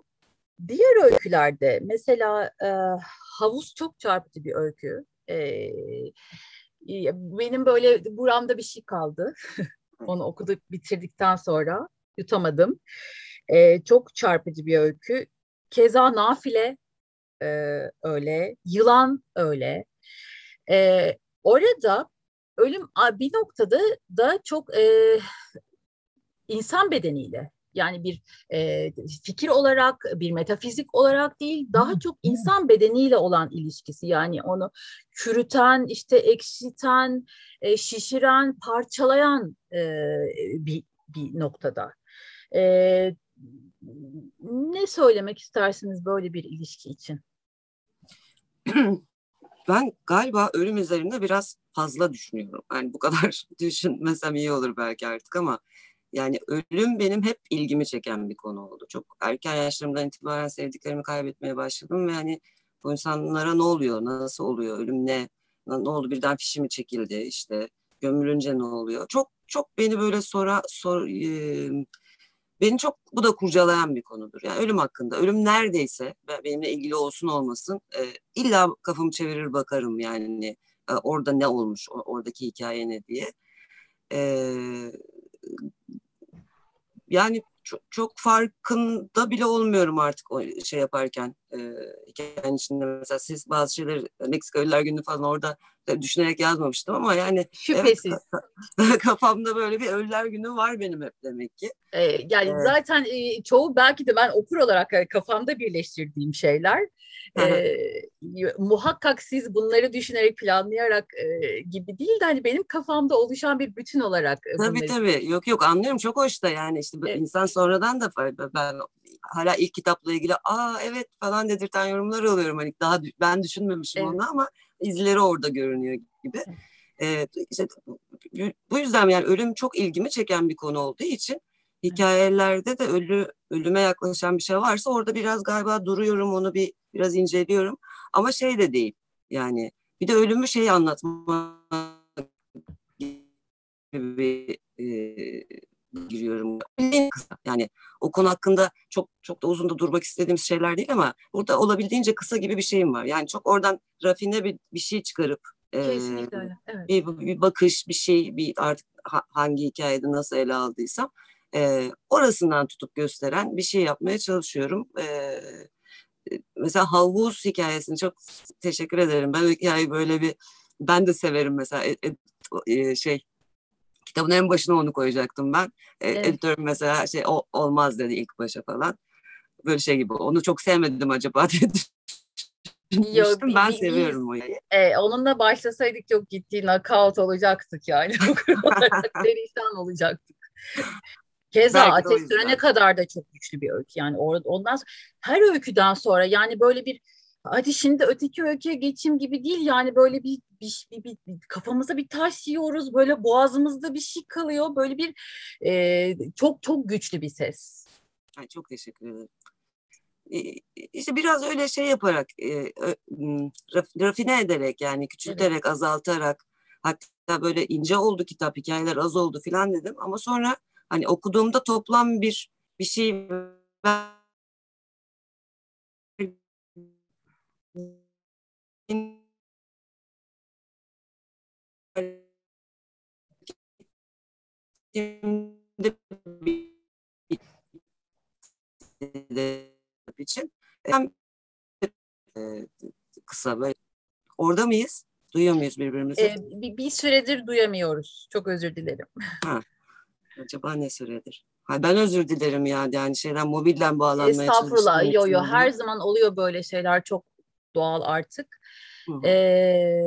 Speaker 2: diğer öykülerde mesela e, Havuz çok çarpıcı bir öykü. E, benim böyle buramda bir şey kaldı. Onu okuduk bitirdikten sonra yutamadım. E, çok çarpıcı bir öykü. Keza Nafile e, öyle, Yılan öyle. E, orada ölüm bir noktada da çok e, insan bedeniyle yani bir e, fikir olarak, bir metafizik olarak değil, daha çok insan bedeniyle olan ilişkisi. Yani onu çürüten, işte ekşiten, e, şişiren, parçalayan e, bir, bir noktada. E, ne söylemek istersiniz böyle bir ilişki için?
Speaker 1: Ben galiba ölüm üzerinde biraz fazla düşünüyorum. Yani bu kadar düşünmesem iyi olur belki artık ama yani ölüm benim hep ilgimi çeken bir konu oldu. Çok erken yaşlarımdan itibaren sevdiklerimi kaybetmeye başladım ve hani bu insanlara ne oluyor, nasıl oluyor, ölüm ne, ne oldu birden fişi mi çekildi işte gömülünce ne oluyor? Çok çok beni böyle sonra sor, e, beni çok bu da kurcalayan bir konudur. Yani ölüm hakkında, ölüm neredeyse benimle ilgili olsun olmasın e, illa kafamı çevirir bakarım yani e, orada ne olmuş, oradaki hikaye ne diye. E, yani çok, çok farkında bile olmuyorum artık o şey yaparken. E, hikayenin içinde mesela siz bazı şeyler Meksika Ölüler Günü falan orada düşünerek yazmamıştım ama yani
Speaker 2: Şüphesiz.
Speaker 1: Evet, kafamda böyle bir Ölüler Günü var benim hep demek ki.
Speaker 2: Ee, yani evet. zaten e, çoğu belki de ben okur olarak e, kafamda birleştirdiğim şeyler. e, muhakkak siz bunları düşünerek planlayarak e, gibi değil de hani benim kafamda oluşan bir bütün olarak.
Speaker 1: E, tabii bunları... tabii yok yok anlıyorum çok hoş da yani işte evet. insan sonradan da ben hala ilk kitapla ilgili aa evet falan dedirten yorumlar alıyorum hani daha ben düşünmemişim evet. onu ama izleri orada görünüyor gibi. Ee, işte, bu yüzden yani ölüm çok ilgimi çeken bir konu olduğu için hikayelerde de ölü ölüme yaklaşan bir şey varsa orada biraz galiba duruyorum onu bir biraz inceliyorum ama şey de değil yani bir de ölümü şey anlatma gibi e, giriyorum. Yani o konu hakkında çok çok da uzun da durmak istediğimiz şeyler değil ama burada olabildiğince kısa gibi bir şeyim var. Yani çok oradan rafine bir, bir şey çıkarıp
Speaker 2: Kesinlikle öyle. Evet.
Speaker 1: Bir, bir bakış, bir şey, bir artık hangi hikayede nasıl ele aldıysam e, orasından tutup gösteren bir şey yapmaya çalışıyorum. E, mesela havuz hikayesini çok teşekkür ederim. Ben hikayeyi böyle bir ben de severim mesela e, e, şey kitabın en başına onu koyacaktım ben. E, evet. Editörüm mesela şey o, olmaz dedi ilk başa falan. Böyle şey gibi onu çok sevmedim acaba diye Yok, ben bir, seviyorum o yayı.
Speaker 2: E, onunla başlasaydık çok ciddi knockout olacaktık yani. Perişan olacaktık. Keza Belki Ateş Tören'e kadar da çok güçlü bir öykü. Yani orada ondan sonra, her öyküden sonra yani böyle bir hadi şimdi öteki öyküye geçeyim gibi değil yani böyle bir, bir, bir, bir, bir kafamıza bir taş yiyoruz böyle boğazımızda bir şey kalıyor böyle bir e, çok çok güçlü bir ses.
Speaker 1: Ay, çok teşekkür ederim. İşte biraz öyle şey yaparak e, rafine ederek yani küçülterek evet. azaltarak hatta böyle ince oldu kitap hikayeler az oldu filan dedim ama sonra hani okuduğumda toplam bir bir şey için hem e, kısa böyle orada mıyız? Duyuyor muyuz birbirimizi? Ee,
Speaker 2: bir, bir süredir duyamıyoruz. Çok özür dilerim.
Speaker 1: Ha. Acaba ne süredir? Ha, ben özür dilerim ya. Yani şeyden mobilden bağlanmaya.
Speaker 2: Estağfurullah. Yo yo her zaman oluyor böyle şeyler. Çok doğal artık. Ee,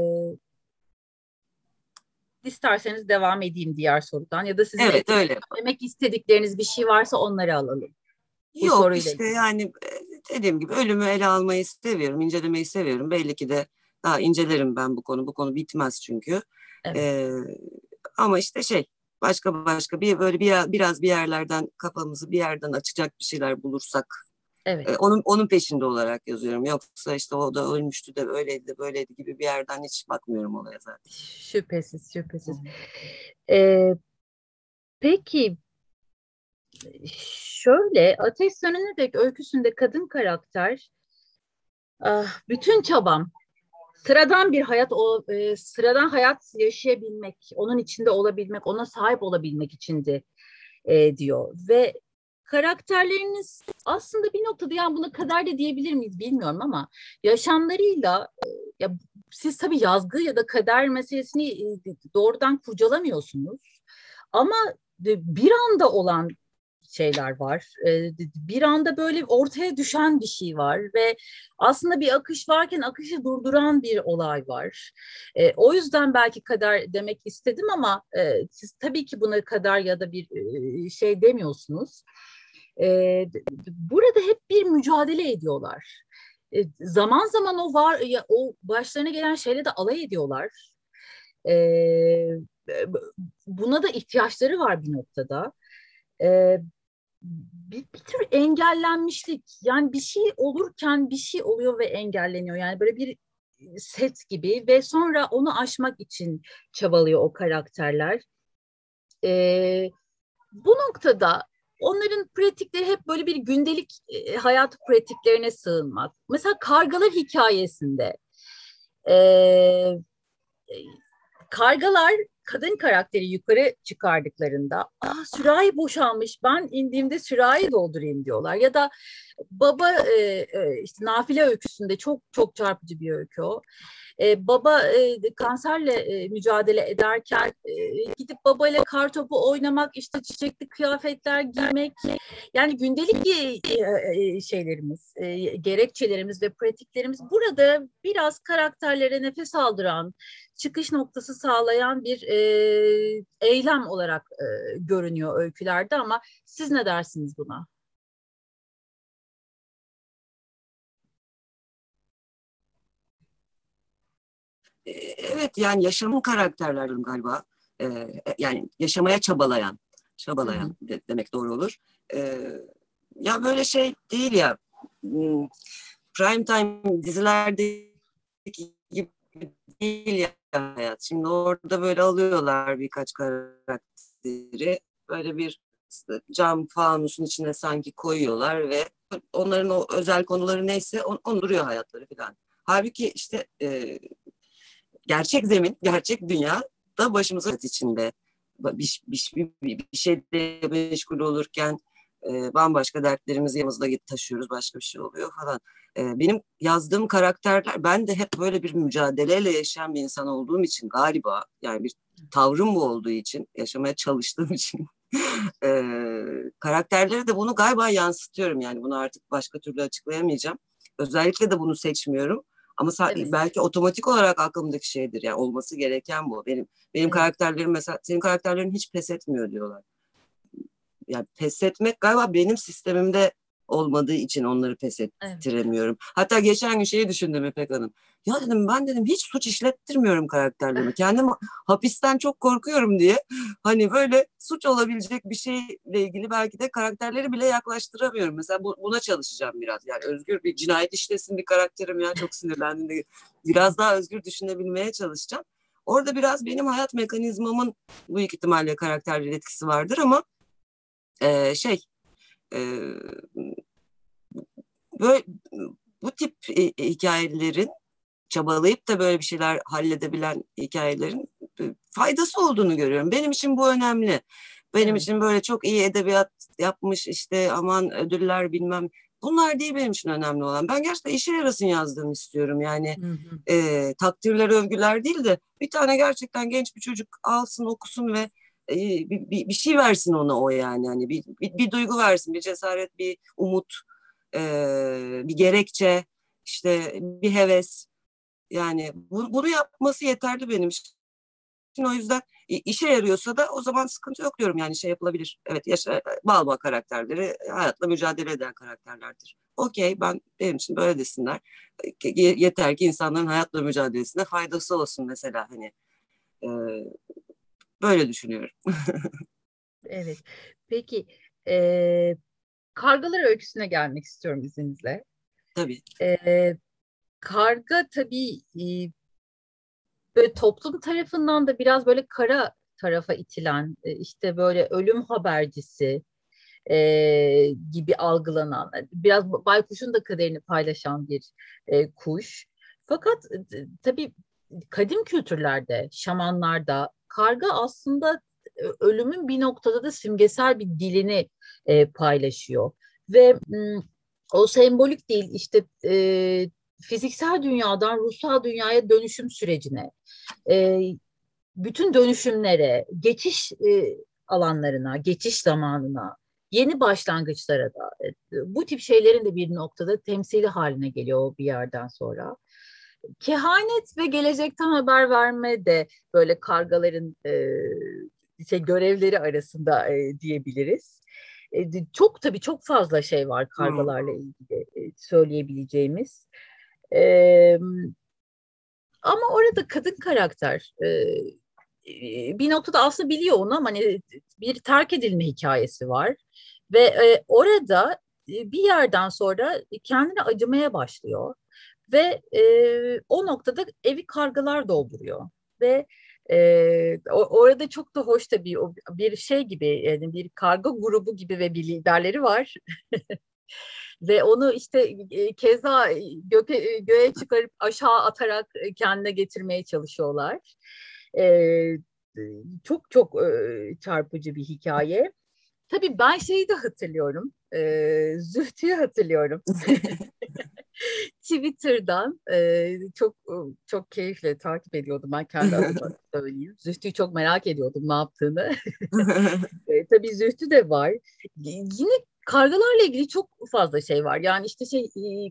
Speaker 2: isterseniz devam edeyim diğer sorudan ya da sizin
Speaker 1: evet, öyle.
Speaker 2: demek istedikleriniz bir şey varsa onları alalım.
Speaker 1: Bu Yok işte ilgili. yani e, dediğim gibi ölümü ele almayı seviyorum, incelemeyi seviyorum. Belli ki de daha incelerim ben bu konu. Bu konu bitmez çünkü. Evet. Ee, ama işte şey başka başka bir böyle bir biraz bir yerlerden kafamızı bir yerden açacak bir şeyler bulursak Evet. Onun onun peşinde olarak yazıyorum. Yoksa işte o da ölmüştü de öyleydi de böyleydi gibi bir yerden hiç bakmıyorum olaya zaten.
Speaker 2: Şüphesiz, şüphesiz. Ee, peki şöyle Ateş Sönene Dek öyküsünde kadın karakter ah, bütün çabam sıradan bir hayat o e, sıradan hayat yaşayabilmek, onun içinde olabilmek, ona sahip olabilmek içindi e, diyor ve karakterleriniz aslında bir noktada yani buna kadar da diyebilir miyiz bilmiyorum ama yaşamlarıyla e, ya siz tabii yazgı ya da kader meselesini e, doğrudan kurcalamıyorsunuz ama bir anda olan şeyler var. Ee, bir anda böyle ortaya düşen bir şey var ve aslında bir akış varken akışı durduran bir olay var. O yüzden belki kader demek istedim ama e, siz tabii ki buna kader ya da bir e, şey demiyorsunuz. Ee, burada hep bir mücadele ediyorlar. Zaman zaman o var, o başlarına gelen şeyle de alay ediyorlar. Buna da ihtiyaçları var bir noktada bir, bir tür engellenmişlik yani bir şey olurken bir şey oluyor ve engelleniyor yani böyle bir set gibi ve sonra onu aşmak için çabalıyor o karakterler. Ee, bu noktada onların pratikleri hep böyle bir gündelik e, hayat pratiklerine sığınmak. Mesela kargalar hikayesinde e, kargalar kadın karakteri yukarı çıkardıklarında ah sürahi boşalmış ben indiğimde sürahi doldurayım diyorlar. Ya da baba e, e, işte nafile öyküsünde çok çok çarpıcı bir öykü o. E, baba e, kanserle e, mücadele ederken e, gidip babayla kar topu oynamak, işte çiçekli kıyafetler giymek, yani gündelik e, e, şeylerimiz, e, gerekçelerimiz ve pratiklerimiz burada biraz karakterlere nefes aldıran, çıkış noktası sağlayan bir e, eylem olarak e, görünüyor öykülerde ama siz ne dersiniz buna?
Speaker 1: Ee, evet yani yaşamın karakterlerim galiba. Ee, yani yaşamaya çabalayan, çabalayan hı hı. demek doğru olur. Ee, ya böyle şey değil ya hmm, prime time dizilerdeki değil ya hayat. Şimdi orada böyle alıyorlar birkaç karakteri böyle bir cam fanusun içine sanki koyuyorlar ve onların o özel konuları neyse on, on duruyor hayatları falan. Halbuki işte e, gerçek zemin, gerçek dünya da başımıza içinde bir, bir, bir, bir şeyde meşgul olurken e, bambaşka dertlerimizi yanımızda taşıyoruz, başka bir şey oluyor falan. E, benim yazdığım karakterler, ben de hep böyle bir mücadeleyle yaşayan bir insan olduğum için galiba, yani bir tavrım bu olduğu için, yaşamaya çalıştığım için e, karakterlere de bunu galiba yansıtıyorum. Yani bunu artık başka türlü açıklayamayacağım. Özellikle de bunu seçmiyorum. Ama evet. belki otomatik olarak aklımdaki şeydir yani olması gereken bu. Benim benim evet. karakterlerim mesela senin karakterlerin hiç pes etmiyor diyorlar. Yani pes etmek galiba benim sistemimde olmadığı için onları pes ettiremiyorum. Evet. Hatta geçen gün şeyi düşündüm İpek Hanım. Ya dedim ben dedim hiç suç işlettirmiyorum karakterlerimi. Kendim hapisten çok korkuyorum diye. Hani böyle suç olabilecek bir şeyle ilgili belki de karakterleri bile yaklaştıramıyorum. Mesela bu, buna çalışacağım biraz. Yani özgür bir cinayet işlesin bir karakterim ya çok sinirlendim de biraz daha özgür düşünebilmeye çalışacağım. Orada biraz benim hayat mekanizmamın büyük ihtimalle karakterler etkisi vardır ama e, şey e, böyle bu tip e, hikayelerin çabalayıp da böyle bir şeyler halledebilen hikayelerin e, faydası olduğunu görüyorum. Benim için bu önemli. Benim evet. için böyle çok iyi edebiyat yapmış işte aman ödüller bilmem bunlar değil benim için önemli olan. Ben gerçekten işe yarasın yazdığımı istiyorum. Yani hı hı. E, takdirler, övgüler değil de bir tane gerçekten genç bir çocuk alsın, okusun ve e, bir, bir, şey versin ona o yani. Hani bir, bir, bir duygu versin, bir cesaret, bir umut, e, bir gerekçe, işte bir heves. Yani bu, bunu yapması yeterli benim için. O yüzden işe yarıyorsa da o zaman sıkıntı yok diyorum yani şey yapılabilir. Evet yaşa, bal bal karakterleri hayatla mücadele eden karakterlerdir. Okey ben benim için böyle desinler. Yeter ki insanların hayatla mücadelesine faydası olsun mesela hani. E, böyle düşünüyorum.
Speaker 2: evet. Peki e, kargalar öyküsüne gelmek istiyorum izninizle.
Speaker 1: Tabii.
Speaker 2: E, karga tabii e, böyle toplum tarafından da biraz böyle kara tarafa itilen e, işte böyle ölüm habercisi e, gibi algılanan biraz baykuşun da kaderini paylaşan bir e, kuş. Fakat e, tabii kadim kültürlerde, şamanlarda karga aslında e, ölümün bir noktada da simgesel bir dilini e, paylaşıyor. Ve o sembolik değil işte e, fiziksel dünyadan ruhsal dünyaya dönüşüm sürecine, e, bütün dönüşümlere, geçiş e, alanlarına, geçiş zamanına, yeni başlangıçlara da e, bu tip şeylerin de bir noktada temsili haline geliyor bir yerden sonra. Kehanet ve gelecekten haber verme de böyle kargaların e, şey görevleri arasında e, diyebiliriz. E, çok tabii çok fazla şey var kargalarla hmm. ilgili e, söyleyebileceğimiz. E, ama orada kadın karakter e, bir noktada aslında biliyor onu ama hani bir terk edilme hikayesi var ve e, orada e, bir yerden sonra kendine acımaya başlıyor ve e, o noktada evi kargalar dolduruyor ve e, orada çok da hoş tabii o bir şey gibi yani bir karga grubu gibi ve bir liderleri var. Ve onu işte e, keza göke, e, göğe çıkarıp aşağı atarak e, kendine getirmeye çalışıyorlar. Ee, çok çok e, çarpıcı bir hikaye. Tabii ben şeyi de hatırlıyorum. E, Zühtü'yü hatırlıyorum. Twitter'dan e, çok çok keyifle takip ediyordum ben kendi adıma söyleyeyim. Zühtü'yü çok merak ediyordum ne yaptığını. e, tabii Zühtü de var. Yine kargalarla ilgili çok fazla şey var. Yani işte şey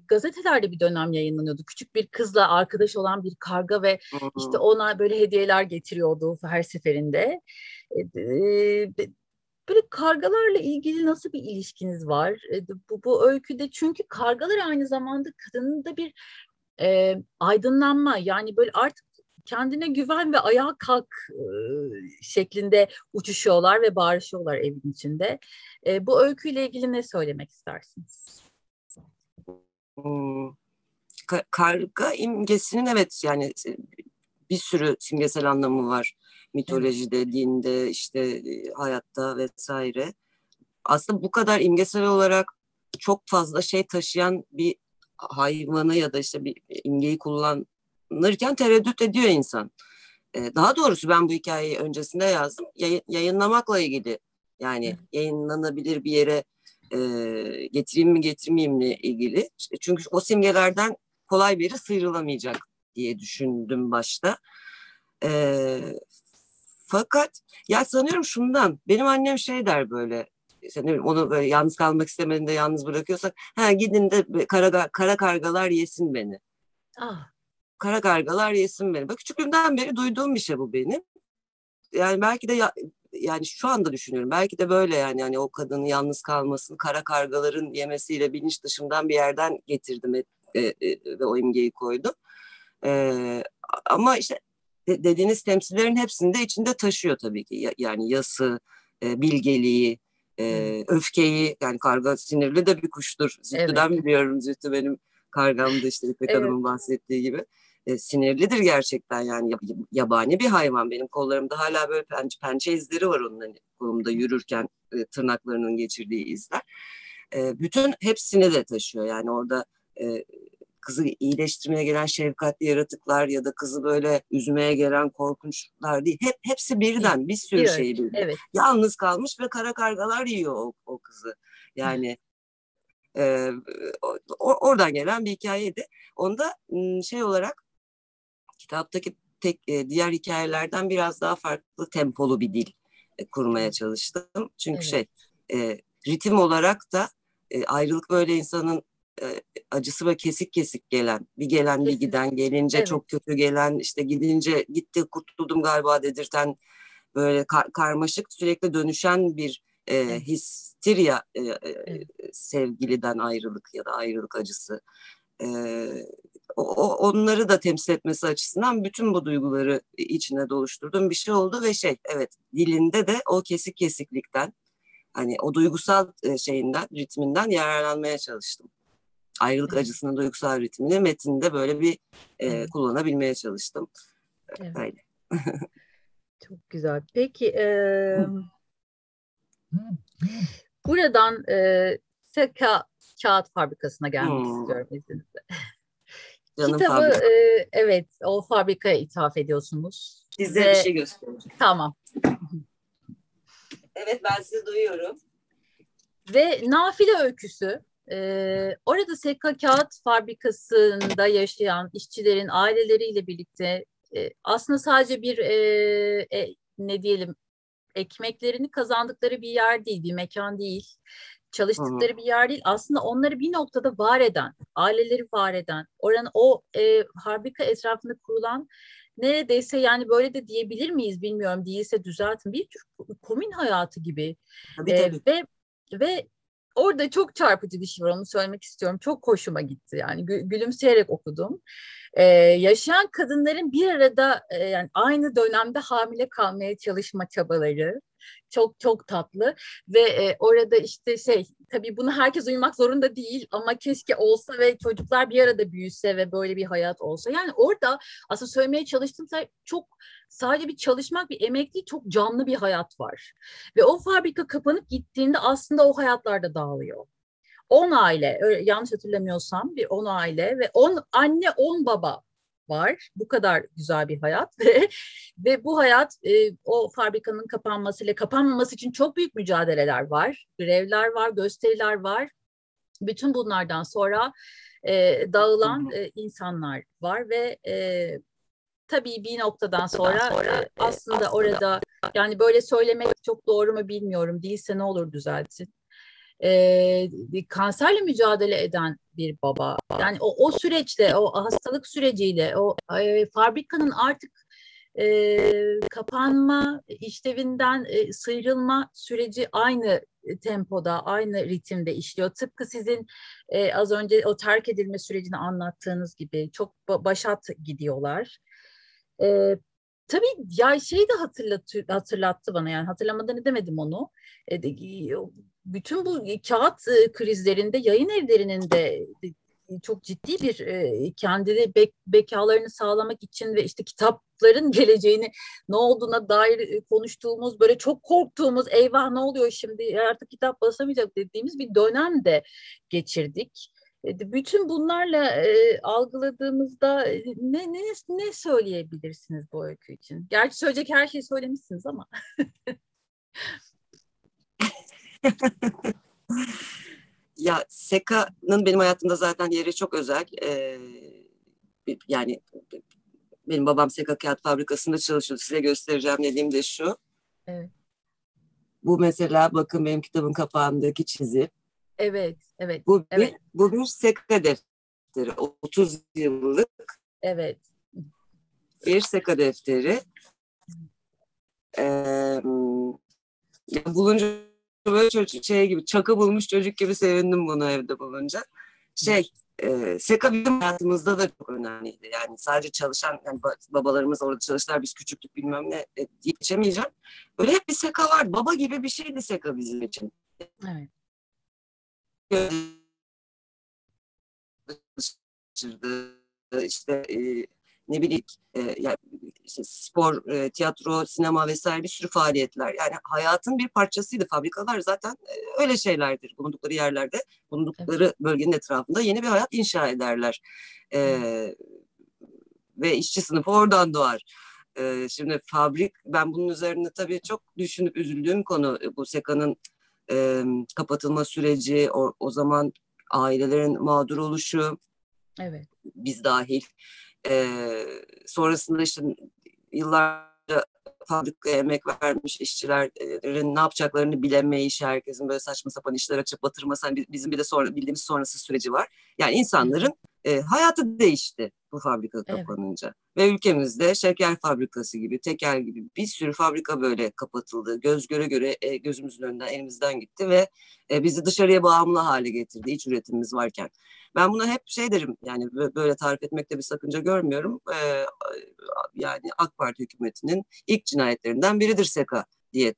Speaker 2: gazetelerde bir dönem yayınlanıyordu. Küçük bir kızla arkadaş olan bir karga ve işte ona böyle hediyeler getiriyordu her seferinde. Böyle kargalarla ilgili nasıl bir ilişkiniz var? Bu, bu öyküde çünkü kargalar aynı zamanda kadının da bir e, aydınlanma yani böyle artık kendine güven ve ayağa kalk e, şeklinde uçuşuyorlar ve bağırışıyorlar evin içinde. E, bu öyküyle ilgili ne söylemek istersiniz?
Speaker 1: Karga imgesinin evet yani bir sürü simgesel anlamı var. Mitolojide, dinde, işte hayatta vesaire. Aslında bu kadar imgesel olarak çok fazla şey taşıyan bir hayvanı ya da işte bir imgeyi kullan yayınlanırken tereddüt ediyor insan. E, daha doğrusu ben bu hikayeyi öncesinde yazdım. Yay, yayınlamakla ilgili yani Hı. yayınlanabilir bir yere e, getireyim mi getirmeyeyim mi ilgili. Çünkü o simgelerden kolay biri sıyrılamayacak diye düşündüm başta. E, fakat ya sanıyorum şundan benim annem şey der böyle işte ne bileyim, onu böyle yalnız kalmak istemediğinde yalnız bırakıyorsak ha gidin de kara, kara kargalar yesin beni. Ah kara kargalar yesin beni. Bak küçüklüğümden beri duyduğum bir şey bu benim. Yani belki de ya, yani şu anda düşünüyorum. Belki de böyle yani yani o kadının yalnız kalmasını kara kargaların yemesiyle bilinç dışımdan bir yerden getirdim et, e, e, ve o imgeyi koydum. E, ama işte de, dediğiniz temsillerin hepsinde içinde taşıyor tabii ki. Yani yası, e, bilgeliği, e, öfkeyi yani karga sinirli de bir kuştur. Zühtü'den evet. biliyorum. Zühtü benim kargamdı işte İpek evet. Hanım'ın bahsettiği gibi e, sinirlidir gerçekten yani yabani bir hayvan. Benim kollarımda hala böyle pençe, pençe izleri var onun hani, kolumda yürürken e, tırnaklarının geçirdiği izler. E, bütün hepsini de taşıyor yani orada e, kızı iyileştirmeye gelen şefkatli yaratıklar ya da kızı böyle üzmeye gelen korkunçlar değil. Hep hepsi birden bir sürü evet, şey birden. Evet. Yalnız kalmış ve kara kargalar yiyor o, o kızı. Yani e, oradan gelen bir hikayeydi. Onda şey olarak kitaptaki tek e, diğer hikayelerden biraz daha farklı tempolu bir dil e, kurmaya çalıştım. Çünkü evet. şey e, ritim olarak da e, ayrılık böyle insanın acısı ve kesik kesik gelen, bir gelen bir giden, gelince evet. çok kötü gelen, işte gidince gitti kurtuldum galiba dedirten böyle kar, karmaşık sürekli dönüşen bir e, evet. histerya e, e, evet. sevgiliden ayrılık ya da ayrılık acısı. E, o, onları da temsil etmesi açısından bütün bu duyguları içine doluşturduğum bir şey oldu ve şey evet dilinde de o kesik kesiklikten hani o duygusal e, şeyinden ritminden yararlanmaya çalıştım. Ayrılık evet. acısının duygusal ritmini metinde böyle bir e, evet. kullanabilmeye çalıştım. Evet. Öyle.
Speaker 2: Çok güzel. Peki e, buradan e, Seka Kağıt Fabrikası'na gelmek hmm. istiyorum izninizle. Canım Kitabı fabrika. e, evet o fabrikaya ithaf ediyorsunuz.
Speaker 1: Size Ve... bir şey göstereceğim.
Speaker 2: Tamam.
Speaker 1: evet ben sizi duyuyorum.
Speaker 2: Ve Nafile Öyküsü ee, orada Sekka Kağıt Fabrikası'nda yaşayan işçilerin aileleriyle birlikte e, aslında sadece bir e, e, ne diyelim ekmeklerini kazandıkları bir yer değil, bir mekan değil çalıştıkları Hı-hı. bir yer değil. Aslında onları bir noktada var eden, aileleri var eden, oranın o e, fabrika etrafında kurulan neredeyse yani böyle de diyebilir miyiz bilmiyorum. Değilse düzeltin. Bir tür komün hayatı gibi. Tabii, e, tabii. Ve ve orada çok çarpıcı bir şey var onu söylemek istiyorum. Çok hoşuma gitti yani gülümseyerek okudum. Ee, yaşayan kadınların bir arada e, yani aynı dönemde hamile kalmaya çalışma çabaları çok çok tatlı ve e, orada işte şey tabii bunu herkes uyumak zorunda değil ama keşke olsa ve çocuklar bir arada büyüse ve böyle bir hayat olsa. Yani orada aslında söylemeye çalıştığım şey çok sadece bir çalışmak, bir emek değil, çok canlı bir hayat var. Ve o fabrika kapanıp gittiğinde aslında o hayatlar da dağılıyor. 10 aile, yanlış hatırlamıyorsam bir 10 aile ve 10 anne 10 baba var. Bu kadar güzel bir hayat ve ve bu hayat e, o fabrikanın kapanmasıyla kapanmaması için çok büyük mücadeleler var. Grevler var, gösteriler var. Bütün bunlardan sonra e, dağılan e, insanlar var ve e, tabii bir noktadan sonra, sonra e, aslında orada yani böyle söylemek çok doğru mu bilmiyorum. Değilse ne olur düzeltin. E, kanserle mücadele eden bir baba. Yani o, o süreçte, o hastalık süreciyle, o e, fabrikanın artık e, kapanma, işlevinden e, sıyrılma süreci aynı tempoda, aynı ritimde işliyor. Tıpkı sizin e, az önce o terk edilme sürecini anlattığınız gibi çok başat gidiyorlar. E, tabii ya şey de hatırlattı, hatırlattı bana yani hatırlamadan demedim onu. E, bütün bu kağıt e, krizlerinde yayın evlerinin de çok ciddi bir e, kendini bek, bekalarını sağlamak için ve işte kitapların geleceğini ne olduğuna dair e, konuştuğumuz böyle çok korktuğumuz eyvah ne oluyor şimdi artık kitap basamayacak dediğimiz bir dönem de geçirdik. E, bütün bunlarla e, algıladığımızda e, ne, ne ne söyleyebilirsiniz bu öykü için? Gerçi söyleyecek her şeyi söylemişsiniz ama.
Speaker 1: ya Seka'nın benim hayatımda zaten yeri çok özel. Ee, yani benim babam Seka Kağıt Fabrikası'nda çalışıyor. Size göstereceğim dediğim de şu. Evet. Bu mesela bakın benim kitabın kapağındaki çizim.
Speaker 2: Evet, evet.
Speaker 1: Bu
Speaker 2: evet.
Speaker 1: bir, bu bir Seka defteri. 30 yıllık.
Speaker 2: Evet.
Speaker 1: Bir Seka defteri. Ee, bulunca böyle çocuk, şey gibi çakı bulmuş çocuk gibi sevindim bunu evde bulunca. Şey e, Seka bizim hayatımızda da çok önemliydi. Yani sadece çalışan yani babalarımız orada çalıştılar biz küçüktük bilmem ne e, geçemeyeceğim. Böyle hep bir Seka var. Baba gibi bir şeydi Seka bizim için. Evet. işte e, ne bileyim e, yani işte spor, e, tiyatro, sinema vesaire bir sürü faaliyetler. Yani hayatın bir parçasıydı. Fabrikalar zaten e, öyle şeylerdir. Bulundukları yerlerde, bulundukları evet. bölgenin etrafında yeni bir hayat inşa ederler. E, ve işçi sınıfı oradan doğar. E, şimdi fabrik, ben bunun üzerine tabii çok düşünüp üzüldüğüm konu bu SEKA'nın e, kapatılma süreci, o, o zaman ailelerin mağdur oluşu,
Speaker 2: evet.
Speaker 1: biz dahil. E, sonrasında işte yıllarca fabrikaya emek vermiş işçilerin ne yapacaklarını bilemeyiş, herkesin böyle saçma sapan işler açıp batırması. Hani bizim bir de sonra bildiğimiz sonrası süreci var. Yani insanların e, hayatı değişti bu fabrika kapanınca. Evet. Ve ülkemizde şeker fabrikası gibi, tekel gibi bir sürü fabrika böyle kapatıldı. Göz göre göre e, gözümüzün önünden, elimizden gitti ve e, bizi dışarıya bağımlı hale getirdi iç üretimimiz varken. Ben buna hep şey derim yani böyle tarif etmekte bir sakınca görmüyorum. E, yani AK Parti hükümetinin ilk cinayetlerinden biridir SEKA diye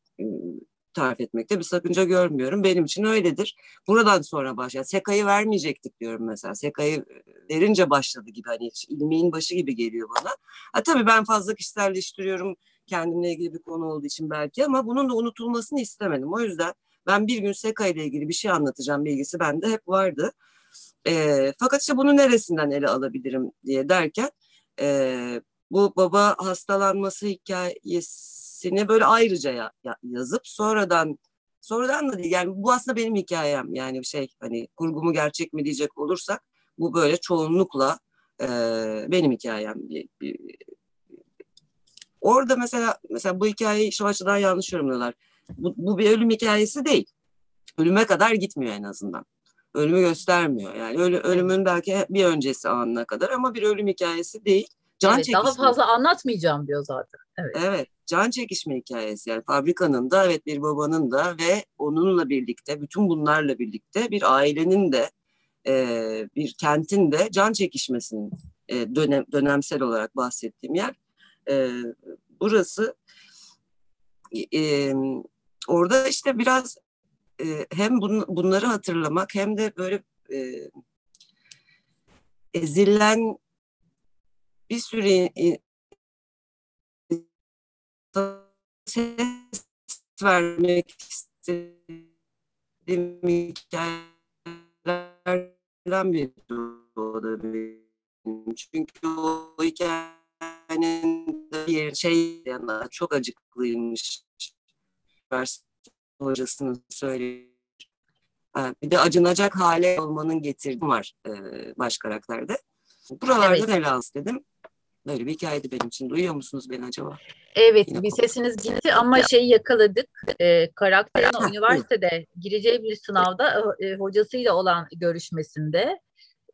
Speaker 1: tarif etmekte bir sakınca görmüyorum. Benim için öyledir. Buradan sonra başlayan SEKA'yı vermeyecektik diyorum mesela. SEKA'yı verince başladı gibi hani ilmeğin başı gibi geliyor bana. Ha, tabii ben fazla kişiselleştiriyorum kendimle ilgili bir konu olduğu için belki ama bunun da unutulmasını istemedim. O yüzden ben bir gün SEKA ile ilgili bir şey anlatacağım bilgisi bende hep vardı. E, fakat işte bunu neresinden ele alabilirim diye derken e, bu baba hastalanması hikayesini böyle ayrıca ya, ya, yazıp sonradan sonradan da değil. Yani bu aslında benim hikayem. Yani bir şey hani kurgumu gerçek mi diyecek olursak bu böyle çoğunlukla e, benim hikayem bir, bir, orada mesela mesela bu hikayeyi şu açıdan yanlış yorumluyorlar. Bu, bu bir ölüm hikayesi değil. Ölüme kadar gitmiyor en azından. Ölümü göstermiyor. Yani ölü, ölümün belki bir öncesi anına kadar ama bir ölüm hikayesi değil
Speaker 2: Can evet, çekişme. Daha fazla anlatmayacağım diyor zaten. Evet.
Speaker 1: evet, can çekişme hikayesi. Yani fabrikanın da evet bir babanın da ve onunla birlikte bütün bunlarla birlikte bir ailenin de e, bir kentin de can çekişmesinin e, dönem, dönemsel olarak bahsettiğim yer. E, burası e, orada işte biraz e, hem bun, bunları hatırlamak hem de böyle e, ezilen bir sürü ses vermek istediğim hikayeler hikayelerden biri o da benim. Çünkü o hikayenin bir şey yanında çok acıklıymış. Üniversite hocasının söylediği. Bir de acınacak hale olmanın getirdiği var baş karakterde. Buralarda evet. ele dedim. Böyle bir hikayeydi benim için. Duyuyor musunuz beni acaba?
Speaker 2: Evet, Yine bir sesiniz gitti ama şeyi yakaladık. E, karakterin o üniversitede gireceği bir sınavda e, hocasıyla olan görüşmesinde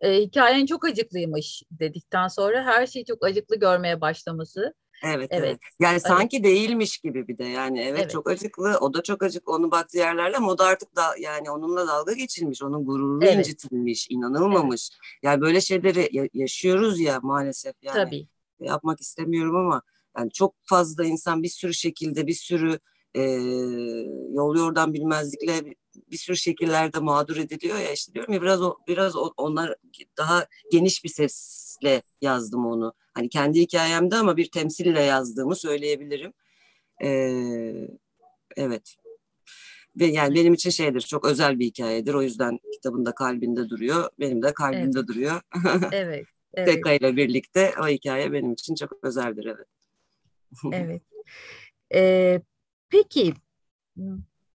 Speaker 2: e, hikayen çok acıklıymış dedikten sonra her şeyi çok acıklı görmeye başlaması.
Speaker 1: Evet, evet. evet. Yani evet. sanki değilmiş gibi bir de yani evet, evet çok acıklı o da çok acıklı onu baktığı yerlerle ama o da artık da yani onunla dalga geçilmiş onun gururu evet. incitilmiş inanılmamış. Evet. Yani böyle şeyleri yaşıyoruz ya maalesef yani. Tabii. Yapmak istemiyorum ama yani çok fazla insan bir sürü şekilde bir sürü e, yol yordan bilmezlikle bir sürü şekillerde mağdur ediliyor ya işte diyorum ya biraz o, biraz onlar daha geniş bir sesle yazdım onu. Hani kendi hikayemde ama bir temsille yazdığımı söyleyebilirim. Ee, evet. Ve yani benim için şeydir, çok özel bir hikayedir. O yüzden kitabında kalbinde duruyor. Benim de kalbimde evet. duruyor. evet. Evet. Tekka ile birlikte o hikaye benim için çok özeldir, evet.
Speaker 2: evet. Ee, peki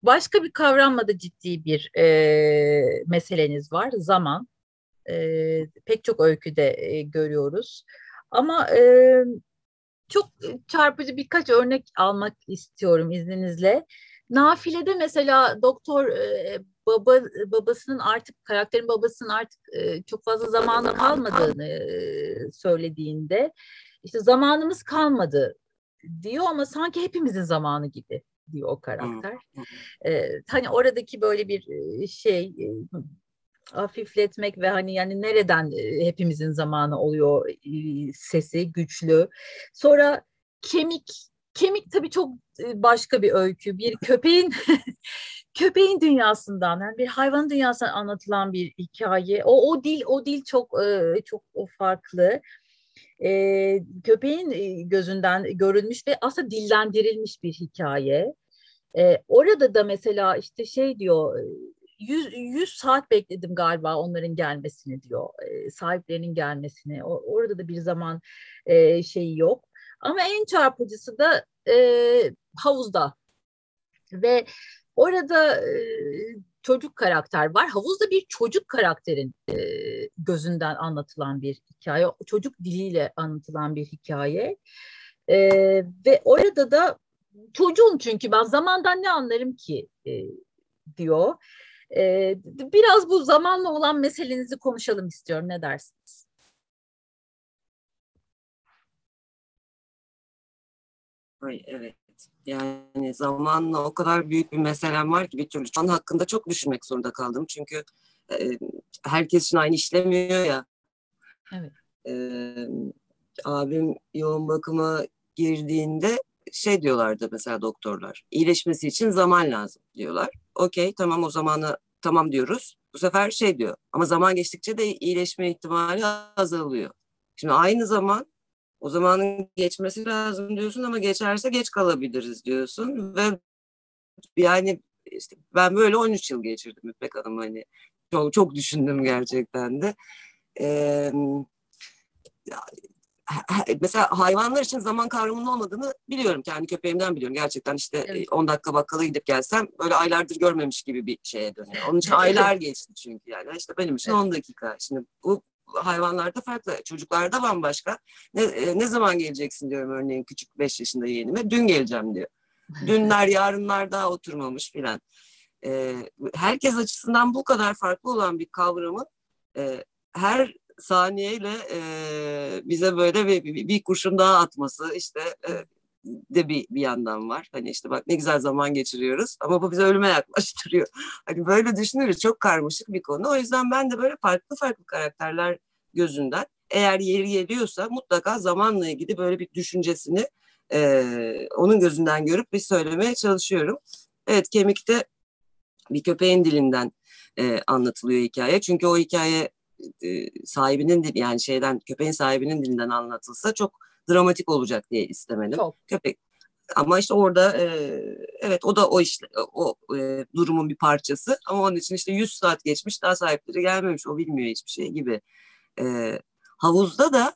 Speaker 2: Başka bir kavramla da ciddi bir e, meseleniz var. Zaman. E, pek çok öyküde e, görüyoruz. Ama e, çok çarpıcı birkaç örnek almak istiyorum izninizle. Nafile'de mesela doktor e, baba babasının artık karakterin babasının artık e, çok fazla zamanı kalmadığını e, söylediğinde işte zamanımız kalmadı diyor ama sanki hepimizin zamanı gibi diyor o karakter. Ee, hani oradaki böyle bir şey hafifletmek ve hani yani nereden hepimizin zamanı oluyor sesi güçlü. Sonra kemik kemik tabii çok başka bir öykü. Bir köpeğin köpeğin dünyasından yani bir hayvan dünyasından anlatılan bir hikaye. O o dil o dil çok çok farklı e, köpeğin gözünden görülmüş ve aslında dillendirilmiş bir hikaye. E, orada da mesela işte şey diyor 100, 100 saat bekledim galiba onların gelmesini diyor. E, sahiplerinin gelmesini. Orada da bir zaman e, şeyi yok. Ama en çarpıcısı da e, havuzda. Ve orada çocuk karakter var. Havuzda bir çocuk karakterin gözünden anlatılan bir hikaye. Çocuk diliyle anlatılan bir hikaye. Ve orada da çocuğum çünkü ben zamandan ne anlarım ki diyor. Biraz bu zamanla olan meselenizi konuşalım istiyorum. Ne dersiniz?
Speaker 1: Ay, evet. Yani zamanla o kadar büyük bir meselem var ki bir türlü şu an hakkında çok düşünmek zorunda kaldım. Çünkü e, herkes için aynı işlemiyor ya. Evet. E, abim yoğun bakıma girdiğinde şey diyorlardı mesela doktorlar. İyileşmesi için zaman lazım diyorlar. Okey tamam o zamanı tamam diyoruz. Bu sefer şey diyor ama zaman geçtikçe de iyileşme ihtimali azalıyor. Şimdi aynı zaman o zamanın geçmesi lazım diyorsun ama geçerse geç kalabiliriz diyorsun ve yani işte ben böyle 13 yıl geçirdim İpek Hanım hani çok, çok düşündüm gerçekten de. Ee, mesela hayvanlar için zaman kavramının olmadığını biliyorum. Kendi köpeğimden biliyorum. Gerçekten işte evet. 10 dakika bakkala gidip gelsem böyle aylardır görmemiş gibi bir şeye dönüyor. Onun için aylar geçti çünkü yani. işte benim için evet. 10 dakika. Şimdi bu hayvanlarda farklı. Çocuklarda bambaşka. Ne, e, ne zaman geleceksin diyorum örneğin küçük 5 yaşında yeğenime. Dün geleceğim diyor. Dünler yarınlar daha oturmamış filan. E, herkes açısından bu kadar farklı olan bir kavramın e, her saniyeyle e, bize böyle bir, bir, bir kurşun daha atması işte e, de bir, bir yandan var. Hani işte bak ne güzel zaman geçiriyoruz ama bu bize ölüme yaklaştırıyor. Hani böyle düşünürüz çok karmaşık bir konu. O yüzden ben de böyle farklı farklı karakterler gözünden eğer yeri geliyorsa mutlaka zamanla ilgili böyle bir düşüncesini e, onun gözünden görüp bir söylemeye çalışıyorum. Evet kemikte bir köpeğin dilinden e, anlatılıyor hikaye. Çünkü o hikaye e, sahibinin yani şeyden köpeğin sahibinin dilinden anlatılsa çok dramatik olacak diye istemedim. Çok. Köpek ama işte orada e, evet o da o işte o e, durumun bir parçası ama onun için işte 100 saat geçmiş daha sahipleri gelmemiş o bilmiyor hiçbir şey gibi. E, havuzda da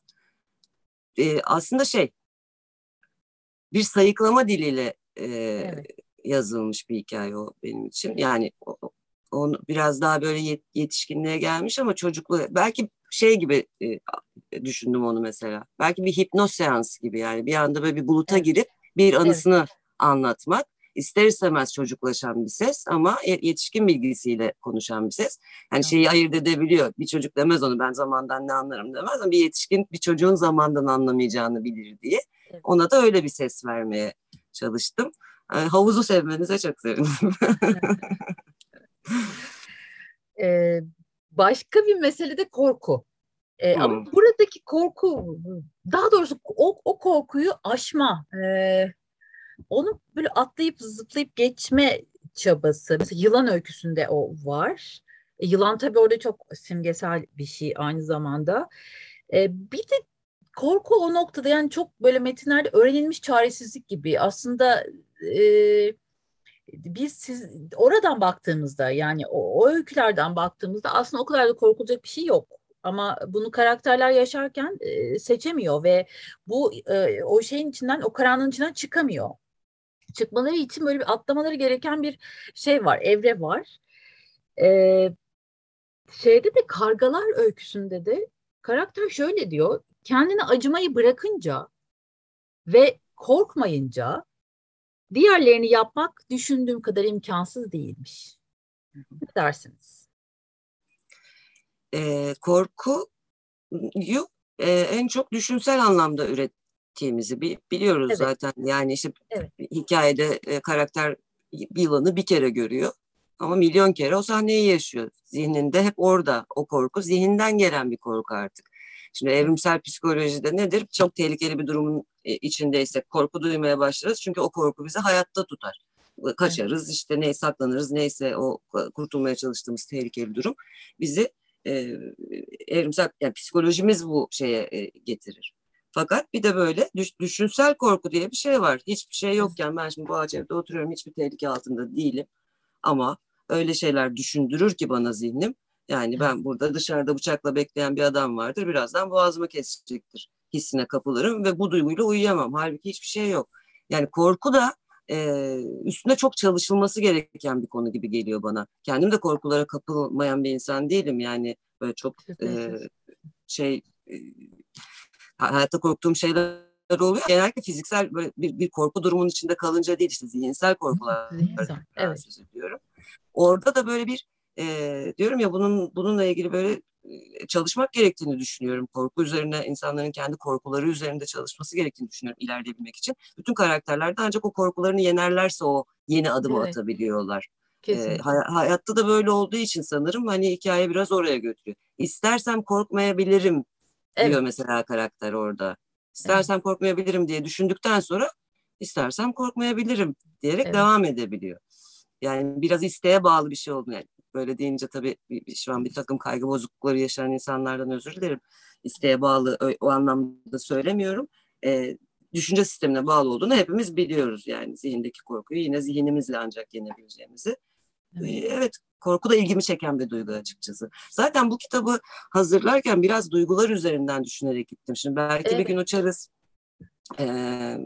Speaker 1: e, aslında şey bir sayıklama diliyle e, evet. yazılmış bir hikaye o benim için. Yani o, onu biraz daha böyle yetişkinliğe gelmiş ama çocukluğu belki şey gibi e, düşündüm onu mesela. Belki bir hipnoz seansı gibi yani bir anda böyle bir buluta evet. girip bir anısını evet. anlatmak. İster istemez çocuklaşan bir ses ama yetişkin bilgisiyle konuşan bir ses. Yani şeyi ayırt edebiliyor. Bir çocuk demez onu ben zamandan ne anlarım demez ama bir yetişkin bir çocuğun zamandan anlamayacağını bilir diye. Evet. Ona da öyle bir ses vermeye çalıştım. Yani havuzu sevmenize çok sevindim.
Speaker 2: ee, başka bir mesele de korku. Hmm. Ama buradaki korku, daha doğrusu o, o korkuyu aşma, e, onu böyle atlayıp zıplayıp geçme çabası. Mesela yılan öyküsünde o var. E, yılan tabii orada çok simgesel bir şey aynı zamanda. E, bir de korku o noktada yani çok böyle metinlerde öğrenilmiş çaresizlik gibi. Aslında e, biz siz oradan baktığımızda yani o, o öykülerden baktığımızda aslında o kadar da korkulacak bir şey yok. Ama bunu karakterler yaşarken e, seçemiyor ve bu e, o şeyin içinden o karanlığın içinden çıkamıyor. Çıkmaları için böyle bir atlamaları gereken bir şey var, evre var. Ee, şeyde de kargalar öyküsünde de karakter şöyle diyor. Kendine acımayı bırakınca ve korkmayınca diğerlerini yapmak düşündüğüm kadar imkansız değilmiş. Ne dersiniz?
Speaker 1: E, korkuyu e, en çok düşünsel anlamda ürettiğimizi biliyoruz evet. zaten. Yani işte evet. hikayede e, karakter yılanı bir kere görüyor. Ama milyon kere o sahneyi yaşıyor. Zihninde hep orada o korku. Zihinden gelen bir korku artık. Şimdi evrimsel psikolojide nedir? Çok tehlikeli bir durumun e, içindeysek korku duymaya başlarız. Çünkü o korku bizi hayatta tutar. Kaçarız işte ne saklanırız neyse o kurtulmaya çalıştığımız tehlikeli durum bizi e, evrimsel yani psikolojimiz bu şeye e, getirir. Fakat bir de böyle düş, düşünsel korku diye bir şey var. Hiçbir şey yokken ben şimdi bu ağaç evde oturuyorum hiçbir tehlike altında değilim. Ama öyle şeyler düşündürür ki bana zihnim. Yani ben burada dışarıda bıçakla bekleyen bir adam vardır. Birazdan boğazımı kesecektir hissine kapılırım ve bu duyguyla uyuyamam. Halbuki hiçbir şey yok. Yani korku da e, üstünde çok çalışılması gereken bir konu gibi geliyor bana. Kendim de korkulara kapılmayan bir insan değilim. Yani böyle çok e, şey e, hayatta korktuğum şeyler oluyor. Genellikle fiziksel böyle bir, bir korku durumunun içinde kalınca değil işte zihinsel korkular. Evet. söz ediyorum. Orada da böyle bir e, diyorum ya bunun bununla ilgili böyle çalışmak gerektiğini düşünüyorum. Korku üzerine insanların kendi korkuları üzerinde çalışması gerektiğini düşünüyorum ilerleyebilmek için. Bütün karakterler de ancak o korkularını yenerlerse o yeni adımı evet. atabiliyorlar. Ee, hay- hayatta da böyle olduğu için sanırım hani hikaye biraz oraya götürüyor. İstersem korkmayabilirim diyor evet. mesela karakter orada. İstersem evet. korkmayabilirim diye düşündükten sonra istersem korkmayabilirim diyerek evet. devam edebiliyor. Yani biraz isteğe bağlı bir şey oldu. Yani böyle deyince tabii şu an bir takım kaygı bozuklukları yaşayan insanlardan özür dilerim. İsteğe bağlı o, o anlamda söylemiyorum. E, düşünce sistemine bağlı olduğunu hepimiz biliyoruz yani zihindeki korkuyu yine zihnimizle ancak yenebileceğimizi. Evet. evet korku da ilgimi çeken bir duygu açıkçası. Zaten bu kitabı hazırlarken biraz duygular üzerinden düşünerek gittim. Şimdi belki evet. bir gün uçarız. Ee,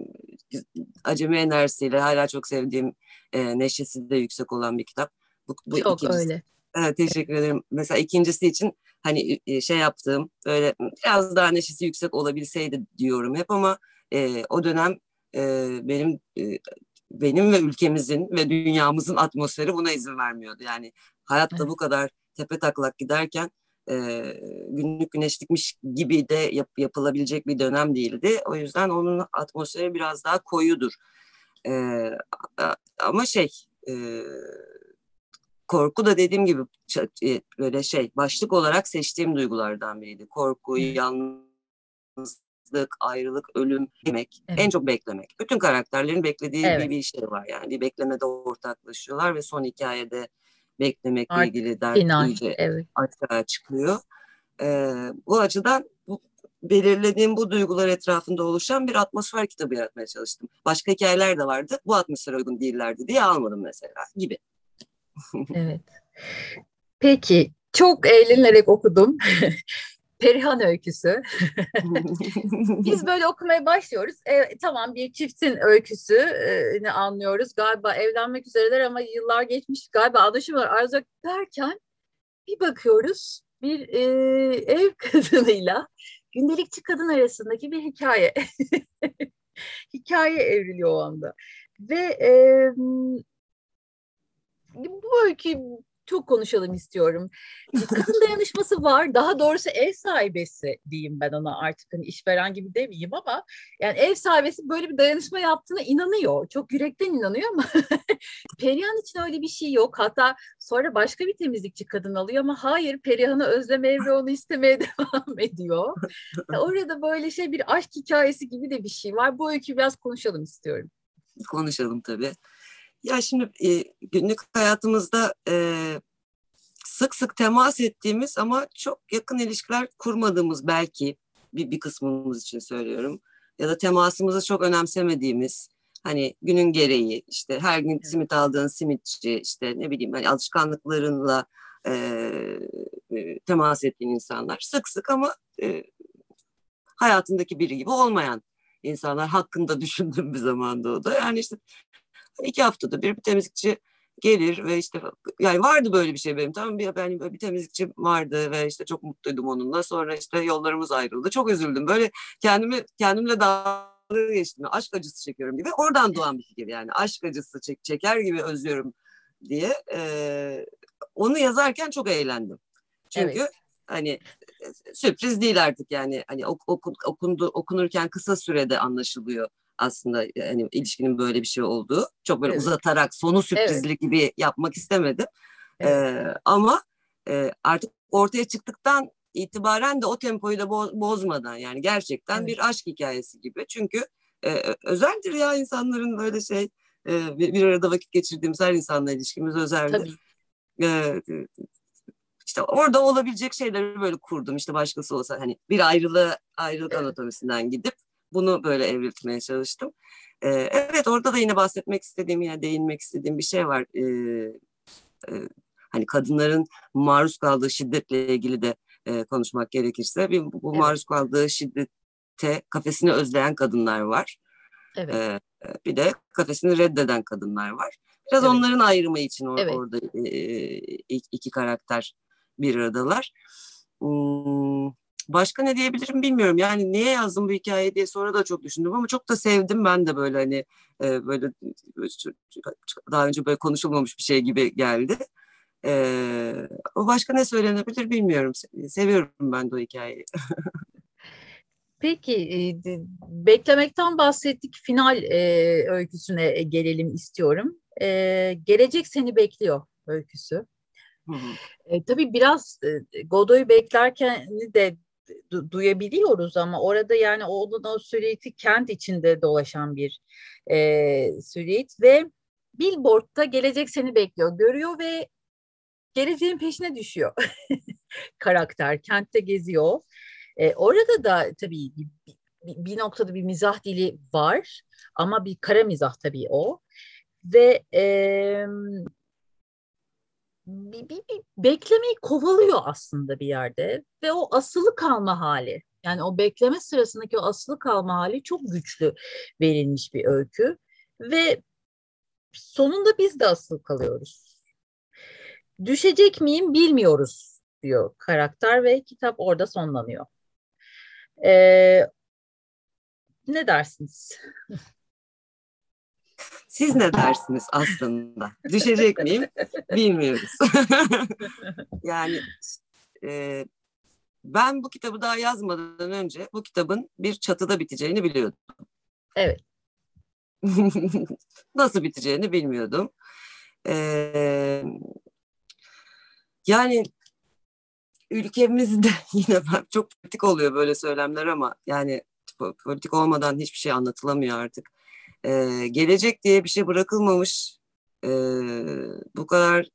Speaker 1: acemi enerjisiyle hala çok sevdiğim e, neşesi de yüksek olan bir kitap.
Speaker 2: Bu, bu Çok ikincisi. öyle.
Speaker 1: Evet, teşekkür ederim. Mesela ikincisi için hani şey yaptığım böyle biraz daha neşesi yüksek olabilseydi diyorum hep ama e, o dönem e, benim e, benim ve ülkemizin ve dünyamızın atmosferi buna izin vermiyordu. Yani hayatta evet. bu kadar tepe taklak giderken e, günlük güneşlikmiş gibi de yap, yapılabilecek bir dönem değildi. O yüzden onun atmosferi biraz daha koyudur. E, ama şey e, korku da dediğim gibi e, böyle şey başlık olarak seçtiğim duygulardan biriydi. Korku, yalnızlık, ayrılık, ölüm, demek, evet. en çok beklemek. Bütün karakterlerin beklediği evet. bir, bir şey var yani. Bir beklemede ortaklaşıyorlar ve son hikayede beklemekle Art, ilgili dert iyice evet. aşağı çıkıyor. Ee, bu açıdan bu, belirlediğim bu duygular etrafında oluşan bir atmosfer kitabı yaratmaya çalıştım. Başka hikayeler de vardı. Bu atmosfere uygun değillerdi diye almadım mesela gibi.
Speaker 2: Evet. Peki çok eğlenerek okudum. Perihan öyküsü. Biz böyle okumaya başlıyoruz. E, tamam bir çiftin öyküsünü anlıyoruz. Galiba evlenmek üzereler ama yıllar geçmiş galiba anlaşıyorlar ayrılacak derken bir bakıyoruz bir e, ev kadınıyla gündelikçi kadın arasındaki bir hikaye. hikaye evriliyor o anda. Ve e, bu öykü çok konuşalım istiyorum. Kadın dayanışması var. Daha doğrusu ev sahibesi diyeyim ben ona artık hani işveren gibi demeyeyim ama yani ev sahibesi böyle bir dayanışma yaptığına inanıyor. Çok yürekten inanıyor ama Perihan için öyle bir şey yok. Hatta sonra başka bir temizlikçi kadın alıyor ama hayır Perihan'ı özlemeye ve onu istemeye devam ediyor. Orada böyle şey bir aşk hikayesi gibi de bir şey var. Bu öyküyü biraz konuşalım istiyorum.
Speaker 1: Konuşalım tabii. Ya şimdi e, günlük hayatımızda e, sık sık temas ettiğimiz ama çok yakın ilişkiler kurmadığımız belki bir, bir kısmımız için söylüyorum. Ya da temasımızı çok önemsemediğimiz hani günün gereği işte her gün simit aldığın simitçi işte ne bileyim hani alışkanlıklarınla e, e, temas ettiğin insanlar sık sık ama e, hayatındaki biri gibi olmayan insanlar hakkında düşündüğüm bir zamanda o da. Yani işte iki haftada bir bir temizlikçi gelir ve işte yani vardı böyle bir şey benim tamam bir ben böyle bir temizlikçi vardı ve işte çok mutluydum onunla. Sonra işte yollarımız ayrıldı. Çok üzüldüm. Böyle kendimi kendimle dalga geçtim aşk acısı çekiyorum gibi. Oradan doğan bir fikir yani. Aşk acısı çek, çeker gibi özlüyorum diye ee, onu yazarken çok eğlendim. Çünkü evet. hani sürpriz değil artık yani. Hani ok, ok, okundu, okunurken kısa sürede anlaşılıyor aslında hani ilişkinin böyle bir şey olduğu. Çok böyle evet. uzatarak sonu sürprizli evet. gibi yapmak istemedim. Evet. Ee, ama e, artık ortaya çıktıktan itibaren de o tempoyu da bo- bozmadan yani gerçekten evet. bir aşk hikayesi gibi. Çünkü e, özeldir ya insanların böyle şey e, bir, bir arada vakit geçirdiğimiz her insanla ilişkimiz özeldir. E, işte orada olabilecek şeyleri böyle kurdum. İşte başkası olsa hani bir ayrılığı ayrılık evet. anatomisinden gidip bunu böyle evriltmeye çalıştım. E, evet orada da yine bahsetmek istediğim yine değinmek istediğim bir şey var. E, e, hani kadınların maruz kaldığı şiddetle ilgili de e, konuşmak gerekirse bir, bu evet. maruz kaldığı şiddete kafesini özleyen kadınlar var. Evet. E, bir de kafesini reddeden kadınlar var. Biraz evet. onların ayrımı için or- evet. orada e, iki karakter bir aradalar. Hmm, başka ne diyebilirim bilmiyorum. Yani niye yazdım bu hikayeyi diye sonra da çok düşündüm ama çok da sevdim ben de böyle hani e, böyle daha önce böyle konuşulmamış bir şey gibi geldi. E, o başka ne söylenebilir bilmiyorum. Seviyorum ben de o hikayeyi.
Speaker 2: Peki, e, beklemekten bahsettik. Final e, öyküsüne gelelim istiyorum. E, gelecek seni bekliyor öyküsü. Hı hı. E, tabii biraz e, Godoy'u beklerken de du- duyabiliyoruz ama orada yani onun o süreti kent içinde dolaşan bir e, süreç ve billboardta gelecek seni bekliyor. Görüyor ve geleceğin peşine düşüyor. Karakter kentte geziyor. E, orada da tabii bir, bir noktada bir mizah dili var ama bir kara mizah tabii o. Ve e, bir, bir, bir beklemeyi kovalıyor aslında bir yerde ve o asılı kalma hali yani o bekleme sırasındaki o asılı kalma hali çok güçlü verilmiş bir öykü ve sonunda biz de asılı kalıyoruz. Düşecek miyim bilmiyoruz diyor karakter ve kitap orada sonlanıyor. Ee, ne dersiniz?
Speaker 1: Siz ne dersiniz aslında? Düşecek miyim? Bilmiyoruz. yani e, ben bu kitabı daha yazmadan önce bu kitabın bir çatıda biteceğini biliyordum.
Speaker 2: Evet.
Speaker 1: Nasıl biteceğini bilmiyordum. Ee, yani ülkemizde yine çok politik oluyor böyle söylemler ama yani politik olmadan hiçbir şey anlatılamıyor artık e, gelecek diye bir şey bırakılmamış e, bu kadar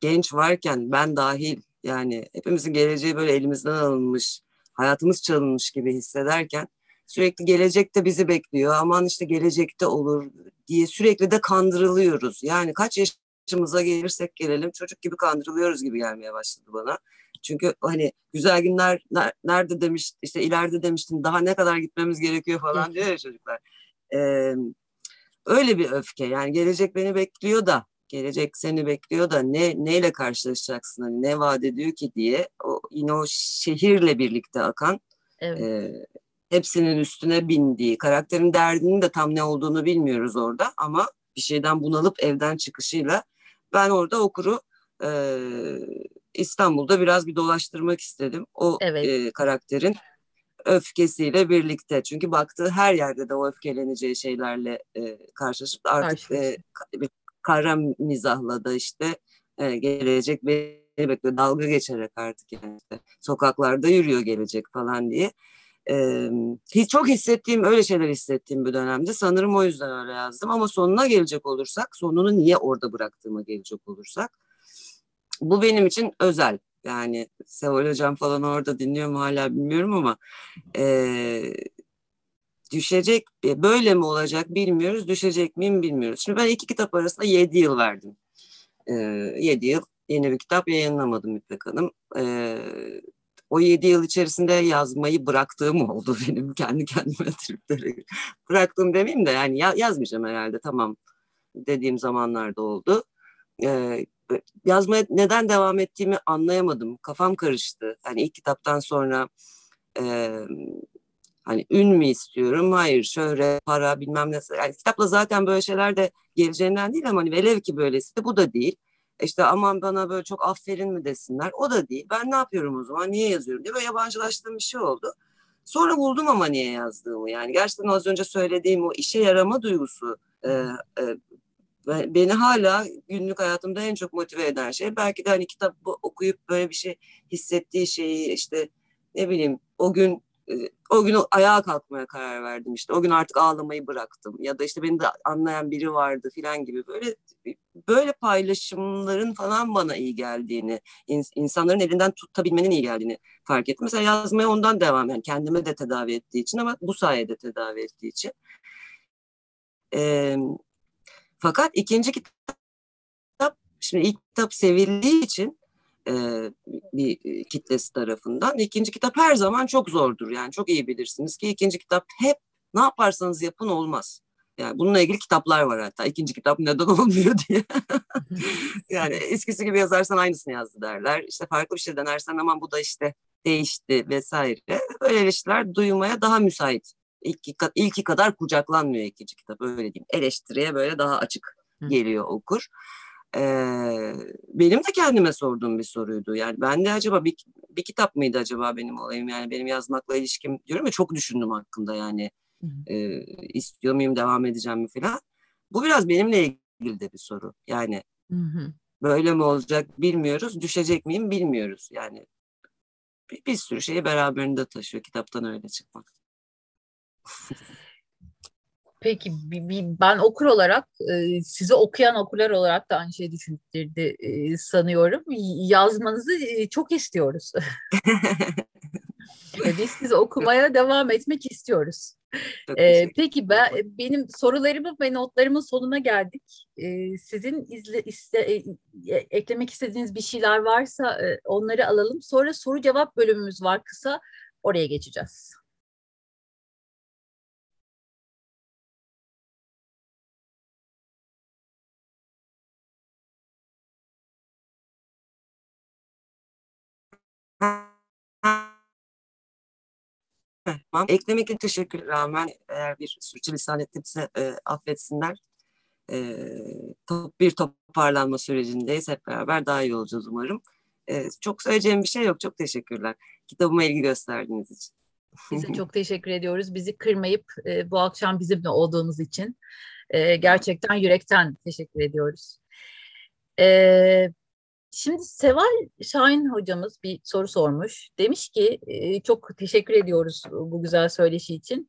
Speaker 1: genç varken ben dahil yani hepimizin geleceği böyle elimizden alınmış hayatımız çalınmış gibi hissederken sürekli gelecekte bizi bekliyor. Aman işte gelecekte olur diye sürekli de kandırılıyoruz. Yani kaç yaşımıza gelirsek gelelim çocuk gibi kandırılıyoruz gibi gelmeye başladı bana. Çünkü hani güzel günler nerede demiş işte ileride demiştin daha ne kadar gitmemiz gerekiyor falan diyor ya çocuklar. Ee, öyle bir öfke yani gelecek beni bekliyor da gelecek seni bekliyor da ne neyle karşılaşacaksın hani ne vaat ediyor ki diye o yine o şehirle birlikte akan evet. e, hepsinin üstüne bindiği karakterin derdinin de tam ne olduğunu bilmiyoruz orada ama bir şeyden bunalıp evden çıkışıyla ben orada okuru e, İstanbul'da biraz bir dolaştırmak istedim o evet. e, karakterin öfkesiyle birlikte. Çünkü baktığı her yerde de o öfkeleneceği şeylerle e, karşılaşıp artık e, kara mizahla da işte e, gelecek beni bekliyor dalga geçerek artık yani sokaklarda yürüyor gelecek falan diye. E, hiç çok hissettiğim öyle şeyler hissettiğim bir dönemde sanırım o yüzden öyle yazdım. Ama sonuna gelecek olursak sonunu niye orada bıraktığıma gelecek olursak bu benim için özel yani Seval Hocam falan orada dinliyor mu hala bilmiyorum ama e, düşecek böyle mi olacak bilmiyoruz düşecek miyim bilmiyoruz. Şimdi ben iki kitap arasında yedi yıl verdim. E, yedi yıl yeni bir kitap yayınlamadım İpek Hanım. E, o yedi yıl içerisinde yazmayı bıraktığım oldu benim kendi kendime tripleri. Bıraktım demeyeyim de yani yazmayacağım herhalde tamam dediğim zamanlarda oldu. Ee, yazmaya neden devam ettiğimi anlayamadım. Kafam karıştı. Hani ilk kitaptan sonra e, hani ün mü istiyorum? Hayır, şöhret, para bilmem ne. Yani kitapla zaten böyle şeyler de geleceğinden değil ama hani velev ki böylesi de bu da değil. İşte aman bana böyle çok aferin mi desinler. O da değil. Ben ne yapıyorum o zaman? Niye yazıyorum diye böyle yabancılaştığım bir şey oldu. Sonra buldum ama niye yazdığımı. Yani gerçekten az önce söylediğim o işe yarama duygusu e, e, beni hala günlük hayatımda en çok motive eden şey. Belki de hani kitap okuyup böyle bir şey hissettiği şeyi işte ne bileyim o gün e, o gün ayağa kalkmaya karar verdim işte. O gün artık ağlamayı bıraktım ya da işte beni de anlayan biri vardı filan gibi böyle böyle paylaşımların falan bana iyi geldiğini, insanların elinden tutabilmenin iyi geldiğini fark ettim. Mesela yazmaya ondan devam yani kendime de tedavi ettiği için ama bu sayede tedavi ettiği için. Ee, fakat ikinci kitap, şimdi ilk kitap sevildiği için e, bir kitlesi tarafından ikinci kitap her zaman çok zordur. Yani çok iyi bilirsiniz ki ikinci kitap hep ne yaparsanız yapın olmaz. Yani bununla ilgili kitaplar var hatta. ikinci kitap neden olmuyor diye. yani eskisi gibi yazarsan aynısını yazdı derler. İşte farklı bir şey denersen aman bu da işte değişti vesaire. Böyle eleştiriler duymaya daha müsait ilki, ilki kadar kucaklanmıyor ikinci kitap öyle diyeyim. Eleştiriye böyle daha açık geliyor okur. Ee, benim de kendime sorduğum bir soruydu. Yani ben de acaba bir, bir kitap mıydı acaba benim olayım? Yani benim yazmakla ilişkim diyorum ya çok düşündüm hakkında yani. E, istiyor muyum, devam edeceğim mi falan. Bu biraz benimle ilgili de bir soru. Yani hı hı. böyle mi olacak bilmiyoruz. Düşecek miyim bilmiyoruz. Yani bir, bir sürü şeyi beraberinde taşıyor kitaptan öyle çıkmak.
Speaker 2: Peki ben okur olarak e, sizi okuyan okurlar olarak da aynı şeyi düşündürdü e, sanıyorum. Yazmanızı e, çok istiyoruz. Biz sizi okumaya devam etmek istiyoruz. peki ben benim sorularımı ve notlarımın sonuna geldik. Sizin izle, iste, eklemek istediğiniz bir şeyler varsa onları alalım. Sonra soru cevap bölümümüz var kısa. Oraya geçeceğiz.
Speaker 1: Tamam. Eklemek için teşekkür rağmen eğer bir sürçülisan ettimse e, affetsinler. E, top, bir toparlanma sürecindeyiz. Hep beraber daha iyi olacağız umarım. E, çok söyleyeceğim bir şey yok. Çok teşekkürler. Kitabıma ilgi gösterdiğiniz için.
Speaker 2: Biz çok teşekkür ediyoruz. Bizi kırmayıp e, bu akşam bizimle olduğunuz için e, gerçekten yürekten teşekkür ediyoruz. E, Şimdi Seval Şahin hocamız bir soru sormuş. Demiş ki çok teşekkür ediyoruz bu güzel söyleşi için.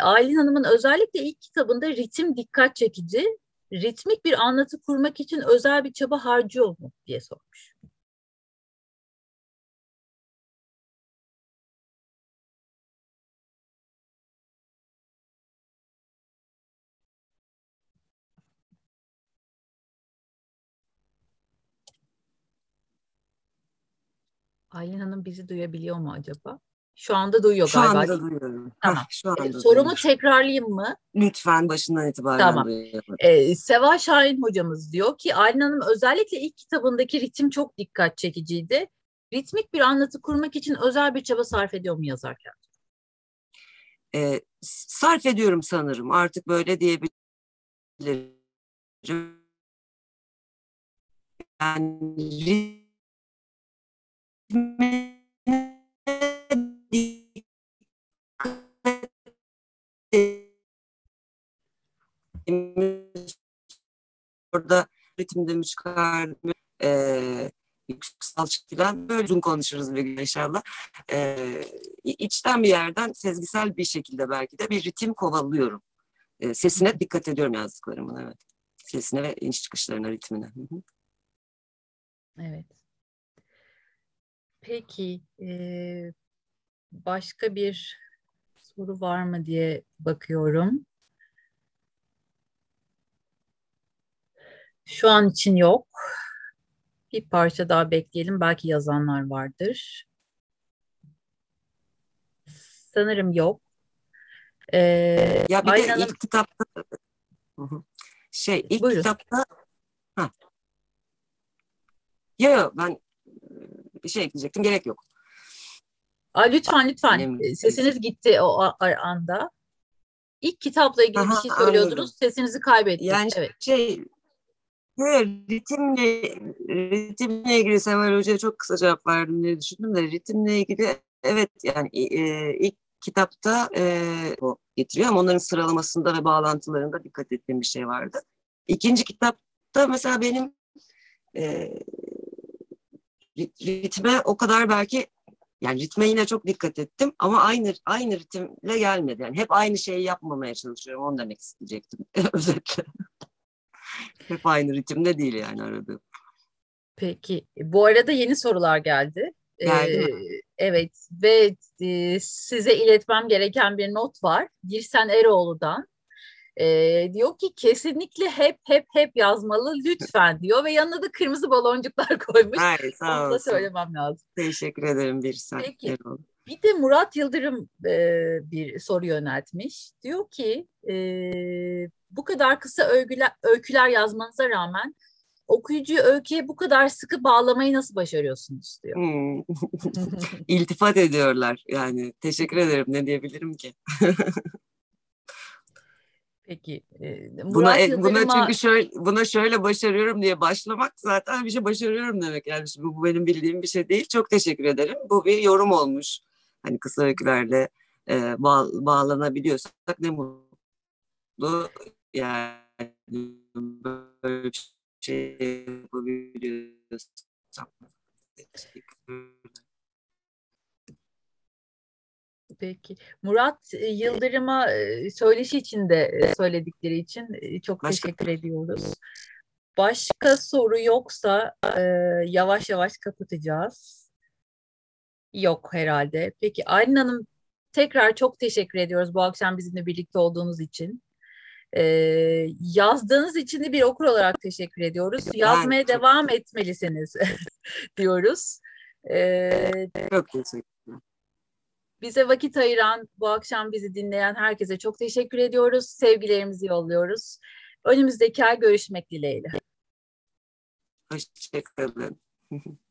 Speaker 2: Aylin Hanım'ın özellikle ilk kitabında ritim dikkat çekici. Ritmik bir anlatı kurmak için özel bir çaba harcıyor mu diye sormuş. Aylin Hanım bizi duyabiliyor mu acaba? Şu anda duyuyor
Speaker 1: Şu
Speaker 2: galiba.
Speaker 1: anda duyuyorum.
Speaker 2: Tamam.
Speaker 1: Heh, şu anda
Speaker 2: Ee, Sorumu
Speaker 1: duyuyorum.
Speaker 2: tekrarlayayım mı?
Speaker 1: Lütfen başından itibaren
Speaker 2: Tamam.
Speaker 1: duyuyorum.
Speaker 2: Ee, Seva Şahin hocamız diyor ki Aylin Hanım özellikle ilk kitabındaki ritim çok dikkat çekiciydi. Ritmik bir anlatı kurmak için özel bir çaba sarf ediyor mu yazarken?
Speaker 1: Ee, sarf ediyorum sanırım. Artık böyle diyebilirim. Yani orada ritimde mi çıkardım e, yüksek salçık falan böyle uzun konuşuruz bir gün inşallah. E, içten bir yerden sezgisel bir şekilde belki de bir ritim kovalıyorum. E, sesine dikkat ediyorum yazdıklarımın evet. Sesine ve iniş çıkışlarına, ritmine.
Speaker 2: Evet. Peki e, başka bir soru var mı diye bakıyorum. Şu an için yok. Bir parça daha bekleyelim. Belki yazanlar vardır. Sanırım yok. Ee,
Speaker 1: Ya bir
Speaker 2: Aylin
Speaker 1: de ilk kitapta şey ilk
Speaker 2: Buyurun.
Speaker 1: kitapta ha. Yok yok ben bir şey ekleyecektim gerek yok.
Speaker 2: Aa, lütfen lütfen.
Speaker 1: Önemli.
Speaker 2: Sesiniz gitti o anda. İlk kitapla ilgili bir
Speaker 1: Aha,
Speaker 2: şey söylüyordunuz.
Speaker 1: anladım.
Speaker 2: Sesinizi kaybettik.
Speaker 1: Yani
Speaker 2: Evet.
Speaker 1: şey evet, ritimle ritimle ilgili Seval Hoca'ya çok kısa cevap verdim diye düşündüm de ritimle ilgili evet yani e, ilk kitapta e, o getiriyor ama onların sıralamasında ve bağlantılarında dikkat ettiğim bir şey vardı. İkinci kitapta mesela benim e, ritme o kadar belki yani ritme yine çok dikkat ettim ama aynı aynı ritimle gelmedi. Yani hep aynı şeyi yapmamaya çalışıyorum. Onu demek isteyecektim özetle. hep aynı ritimde değil yani aradığım.
Speaker 2: Peki. Bu arada yeni sorular geldi.
Speaker 1: Geldi mi?
Speaker 2: Ee, evet ve e, size iletmem gereken bir not var. Girsen Eroğlu'dan. Ee, diyor ki kesinlikle hep hep hep yazmalı lütfen diyor ve yanına da kırmızı baloncuklar koymuş.
Speaker 1: Hayır sağ
Speaker 2: Onu da söylemem lazım.
Speaker 1: Teşekkür ederim bir sen.
Speaker 2: Peki. Bir de Murat Yıldırım e, bir soru yöneltmiş. Diyor ki e, bu kadar kısa öyküler, öyküler yazmanıza rağmen okuyucuyu öyküye bu kadar sıkı bağlamayı nasıl başarıyorsunuz diyor.
Speaker 1: Hmm. İltifat ediyorlar yani. Teşekkür ederim. Ne diyebilirim ki?
Speaker 2: Peki. e,
Speaker 1: Buna,
Speaker 2: Murat
Speaker 1: e, buna
Speaker 2: Yıldırım'a
Speaker 1: çünkü şöyle buna şöyle başarıyorum diye başlamak zaten bir şey başarıyorum demek. Yani şimdi bu benim bildiğim bir şey değil. Çok teşekkür ederim. Bu bir yorum olmuş. Hani kısa öykülerle e, bağ, bağlanabiliyorsak ne mutlu. Yani böyle bir şey yapabiliyorsam. Teşekkürler.
Speaker 2: Peki. Murat e, Yıldırım'a e, söyleşi için de e, söyledikleri için çok
Speaker 1: Başka?
Speaker 2: teşekkür ediyoruz. Başka soru yoksa e, yavaş yavaş kapatacağız. Yok herhalde. Peki Aylin Hanım tekrar çok teşekkür ediyoruz bu akşam bizimle birlikte olduğunuz için. E, yazdığınız için de bir okur olarak teşekkür ediyoruz.
Speaker 1: Ben
Speaker 2: Yazmaya
Speaker 1: çok-
Speaker 2: devam etmelisiniz diyoruz. E,
Speaker 1: Çok teşekkür
Speaker 2: Bize vakit ayıran, bu akşam bizi dinleyen herkese çok teşekkür ediyoruz. Sevgilerimizi yolluyoruz. Önümüzdeki ay görüşmek dileğiyle.
Speaker 1: Hoşçakalın.